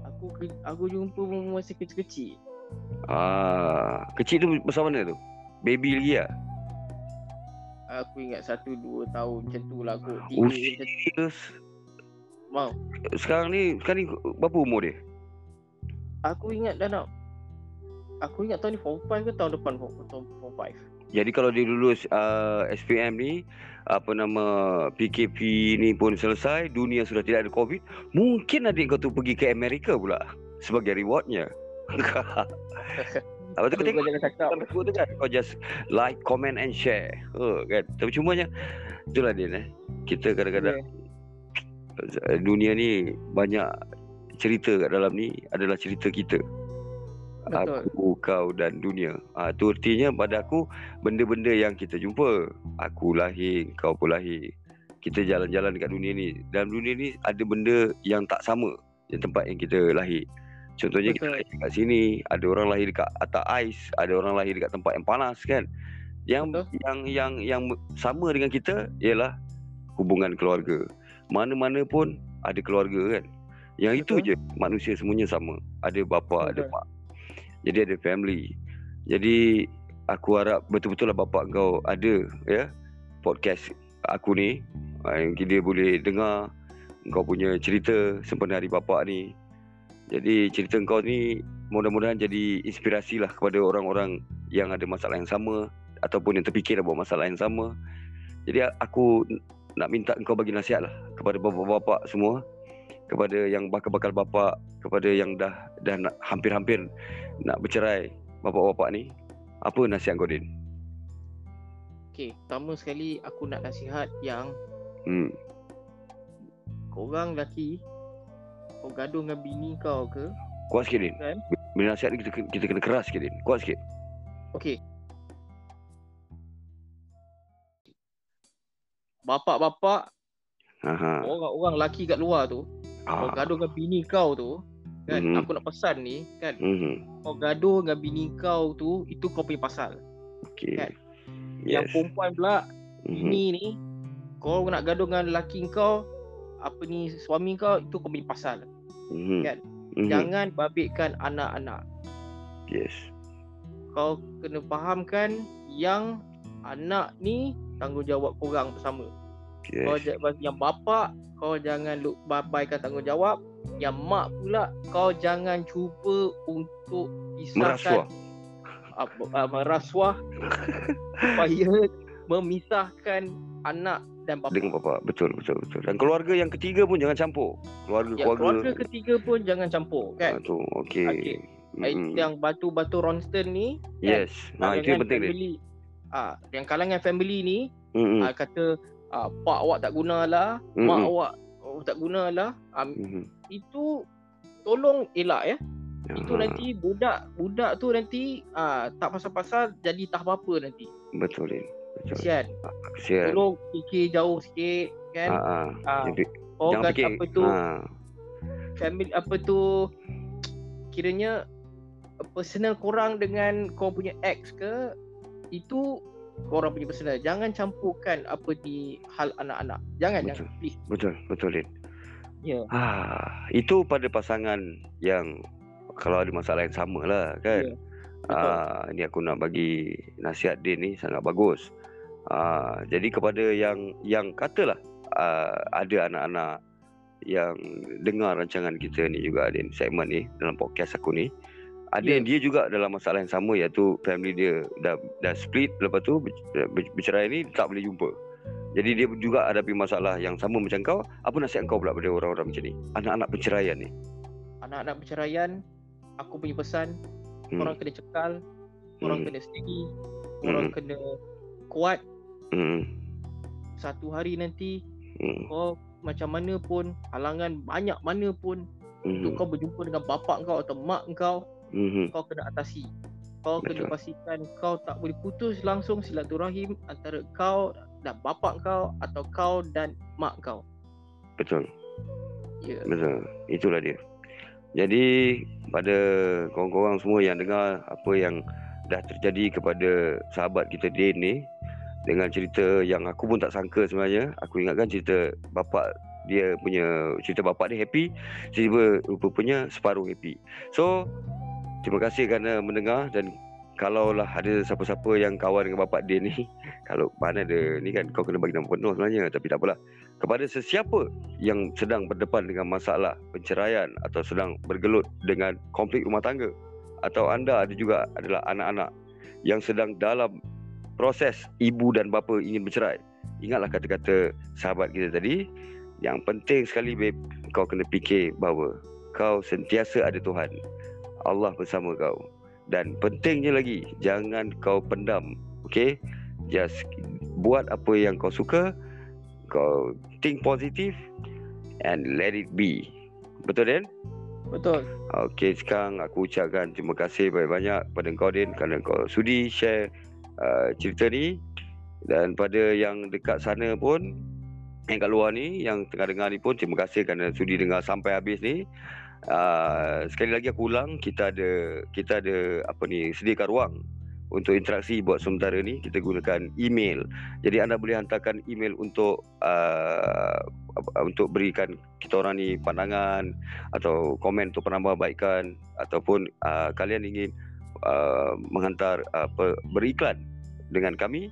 E: Aku aku jumpa masa kecil-kecil.
A: Ah, Kecil tu besar mana tu? Baby lagi lah
E: Aku ingat satu dua tahun macam tu lah kot.
A: Oh
E: macam
A: serius
E: Mau.
A: Sekarang ni Sekarang ni berapa umur dia?
E: Aku ingat dah nak Aku ingat tahun ni form 5 ke tahun depan form, tahun form 5
A: Jadi kalau dia lulus uh, SPM ni apa nama PKP ni pun selesai, dunia sudah tidak ada COVID, mungkin adik kau tu pergi ke Amerika pula sebagai rewardnya. <laughs> Apa tu kau tengok
E: jangan cakap
A: dalam Facebook tu kan kau just like, comment and share. Oh, kan. Tapi cumanya itulah dia eh. Kita kadang-kadang
E: Ya.
A: Dunia ni banyak cerita kat dalam ni adalah cerita kita.
E: Betul
A: Aku, kau dan dunia. Ah tu artinya pada aku benda-benda yang kita jumpa. Aku lahir, kau pun lahir. Kita jalan-jalan dekat dunia ni. Dalam dunia ni ada benda yang tak sama di tempat yang kita lahir. Contohnya kita
E: Betul.
A: lahir dekat sini, ada orang lahir dekat atas ais, ada orang lahir dekat tempat yang panas kan. Yang
E: Betul.
A: yang yang yang sama dengan kita ialah hubungan keluarga. Mana-mana pun ada keluarga kan. Yang itu
E: Betul.
A: je manusia semuanya sama. Ada bapa, ada
E: Betul.
A: mak. Jadi ada family. Jadi aku harap betul-betul lah bapak kau ada ya podcast aku ni ah, yang dia boleh dengar kau punya cerita sempena hari bapak ni. Jadi cerita kau ni mudah-mudahan jadi inspirasi lah kepada orang-orang yang ada masalah yang sama ataupun yang terfikir buat masalah yang sama. Jadi aku nak minta kau bagi nasihat lah kepada bapa-bapa semua kepada yang bakal-bakal bapa kepada yang dah dah nak hampir-hampir nak bercerai bapa-bapa ni apa nasihat kau Din?
E: Okay Pertama sekali Aku nak nasihat yang
A: Hmm.
E: Korang lelaki Kau gaduh dengan bini kau ke
A: Kuat sikit Din.
E: Kan?
A: Bila nasihat ni kita kita kena keras sikit Din. Kuat sikit.
E: Okay Bapak-bapak
A: Ha
E: Orang-orang lelaki kat luar tu Kau
A: ha.
E: gaduh dengan bini kau tu Kan
A: Mhm.
E: Aku nak pesan ni Kan
A: Mhm.
E: Kau gaduh dengan bini kau tu Itu kau punya pasal
A: Okey.
E: Kan? Yang perempuan pula
A: Mhm.
E: Ini ni Kau nak gaduh dengan lelaki kau Apa ni Suami kau Itu kau punya pasal
A: Mhm.
E: kan?
A: Mhm.
E: Jangan babitkan anak-anak
A: Yes.
E: Kau kena fahamkan Yang Anak ni Tanggungjawab korang bersama Kau ja- bagi yang bapak Kau jangan luk babaikan tanggungjawab Yang mak pula Kau jangan cuba Untuk
A: Merasuah.
E: Pisahkan apa, uh, Merasuah Supaya Memisahkan Anak dan bapa
A: Dengan bapa. Betul, betul, betul. Dan keluarga yang ketiga pun jangan campur. Keluarga
E: Ya,
A: keluarga.
E: keluarga ketiga pun jangan campur
A: Ah,
E: kan.
A: tu. Okey.
E: Okey.
A: Mhm.
E: Mm. Yang batu-batu Ronston ni
A: Yes. Ha itu yang penting ni.
E: family, ah yang kalangan family ni
A: Mhm.
E: ah, kata ah, pak awak tak gunalah,
A: Mm-mm.
E: mak awak oh, tak gunalah. Ah,
A: Mhm.
E: itu tolong elak ya. Itu
A: Ha,
E: nanti budak budak tu nanti ah, tak pasal-pasal jadi tak apa-apa nanti.
A: Betul. Betul.
E: Kesian.
A: Kesian.
E: Tolong fikir jauh sikit kan.
A: Ha ah. Jangan fi-
E: oh
A: jangan
E: kan
A: fikir.
E: apa tu
A: Ha.
E: family apa tu kiranya personal korang dengan kau punya ex ke itu korang punya personal jangan campurkan apa di hal anak-anak jangan
A: Betul.
E: jangan please
A: Betul, betul Lin.
E: ya
A: Ha, itu pada pasangan yang kalau ada masalah yang sama lah kan.
E: Ya, betul.
A: Ah, ini aku nak bagi nasihat Din ni sangat bagus. Ah, jadi kepada yang yang katalah ah, ada anak-anak yang dengar rancangan kita ni juga Din segmen ni dalam podcast aku ni. Ada
E: Ya.
A: yang dia juga dalam masalah yang sama iaitu family dia dah dah split lepas tu ber- ber- bercerai ni tak boleh jumpa. Jadi dia juga hadapi masalah yang sama macam kau. Apa nasihat kau pula pada orang-orang macam ni? Anak-anak perceraian ni.
E: anak-anak perceraian aku punya pesan
A: Hmm.
E: korang kena cekal
A: Hmm.
E: kena steady
A: Hmm.
E: kena kuat
A: Hmm.
E: satu hari nanti
A: Hmm.
E: kau macam mana pun halangan banyak mana pun untuk
A: Hmm.
E: kau berjumpa dengan bapak kau atau mak kau
A: Hmm.
E: kau kena atasi. Kau kena pastikan kau tak boleh putus langsung silaturahim antara kau dan bapak kau atau kau dan mak kau.
A: Betul.
E: Ya.
A: Betul. Itulah dia. Jadi pada korang-korang semua yang dengar apa yang dah terjadi kepada sahabat kita Din ni dengan cerita yang aku pun tak sangka sebenarnya. Aku ingatkan cerita bapak dia punya cerita bapak dia happy, tiba rupanya separuh happy. So terima kasih kerana mendengar dan kalaulah ada siapa-siapa yang kawan dengan bapak dia ni <laughs> kalau mana ada ni kan kau kena bagi nama penuh sebenarnya tapi tak apalah. Kepada sesiapa yang sedang berdepan dengan masalah perceraian atau sedang bergelut dengan konflik rumah tangga atau anda ada juga adalah anak-anak yang sedang dalam proses ibu dan bapa ingin bercerai ingatlah kata-kata sahabat kita tadi. Yang penting sekali babe kau kena fikir bahawa kau sentiasa ada Tuhan Allah bersama kau. Dan pentingnya lagi jangan kau pendam okey? Just buat apa yang kau suka kau think positive and let it be. Betul Dan
E: Betul.
A: Okey sekarang aku ucapkan terima kasih banyak-banyak pada kau Din kerana kau sudi share uh, cerita ni. Dan pada yang dekat sana pun yang kat luar ni yang tengah dengar ni pun terima kasih kerana sudi dengar sampai habis ni. Uh, sekali lagi aku ulang kita ada kita ada apa ni sediakan ruang untuk interaksi buat sementara ni kita gunakan email. Jadi anda boleh hantarkan email untuk uh, untuk berikan kita orang ni pandangan atau komen untuk penambahbaikan ataupun uh, kalian ingin uh, menghantar uh, per, beriklan dengan kami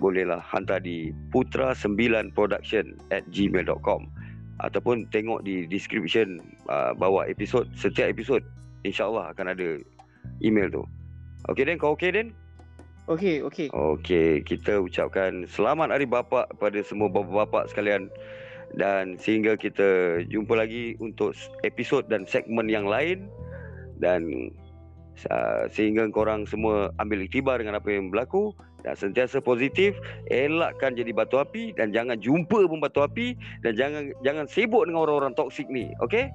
A: bolehlah hantar di putra9production at gmail.com ataupun tengok di description uh, bawah episod setiap episod insyaallah akan ada email tu. Okey Den kau okey Den
E: Okey, okey.
A: Okey, kita ucapkan selamat hari bapa pada semua bapa-bapa sekalian. Dan sehingga kita jumpa lagi untuk episod dan segmen yang lain. Dan uh, sehingga korang semua ambil iktibar dengan apa yang berlaku dan sentiasa positif, elakkan jadi batu api dan jangan jumpa pun batu api dan jangan jangan sibuk dengan orang-orang toksik ni, okey?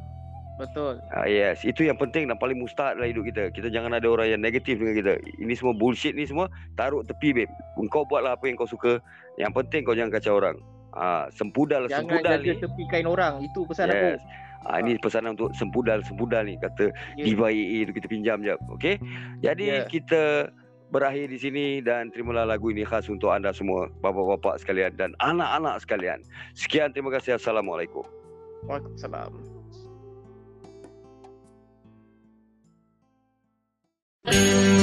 E: Betul.
A: Ah yes, itu yang penting dan paling mustahil dalam hidup kita. Kita jangan ada orang yang negatif dengan kita. Ini semua bullshit ni semua taruh tepi babe. Kau buatlah apa yang kau suka. Yang penting kau jangan kacau orang. Ah sempudal
E: Jangan
A: sempudal
E: jaga
A: ni.
E: tepi kain orang. Itu pesan
A: Yes. Ah ini pesanan untuk sempudal sempudal ni kata
E: aku. Ya.
A: Diva AA tu kita pinjam jap. Okey. Jadi
E: Ya.
A: kita berakhir di sini dan terimalah lagu ini khas untuk anda semua, bapa bapa sekalian dan anak-anak sekalian. Sekian terima kasih. Assalamualaikum.
E: Waalaikumsalam.
C: Thank you.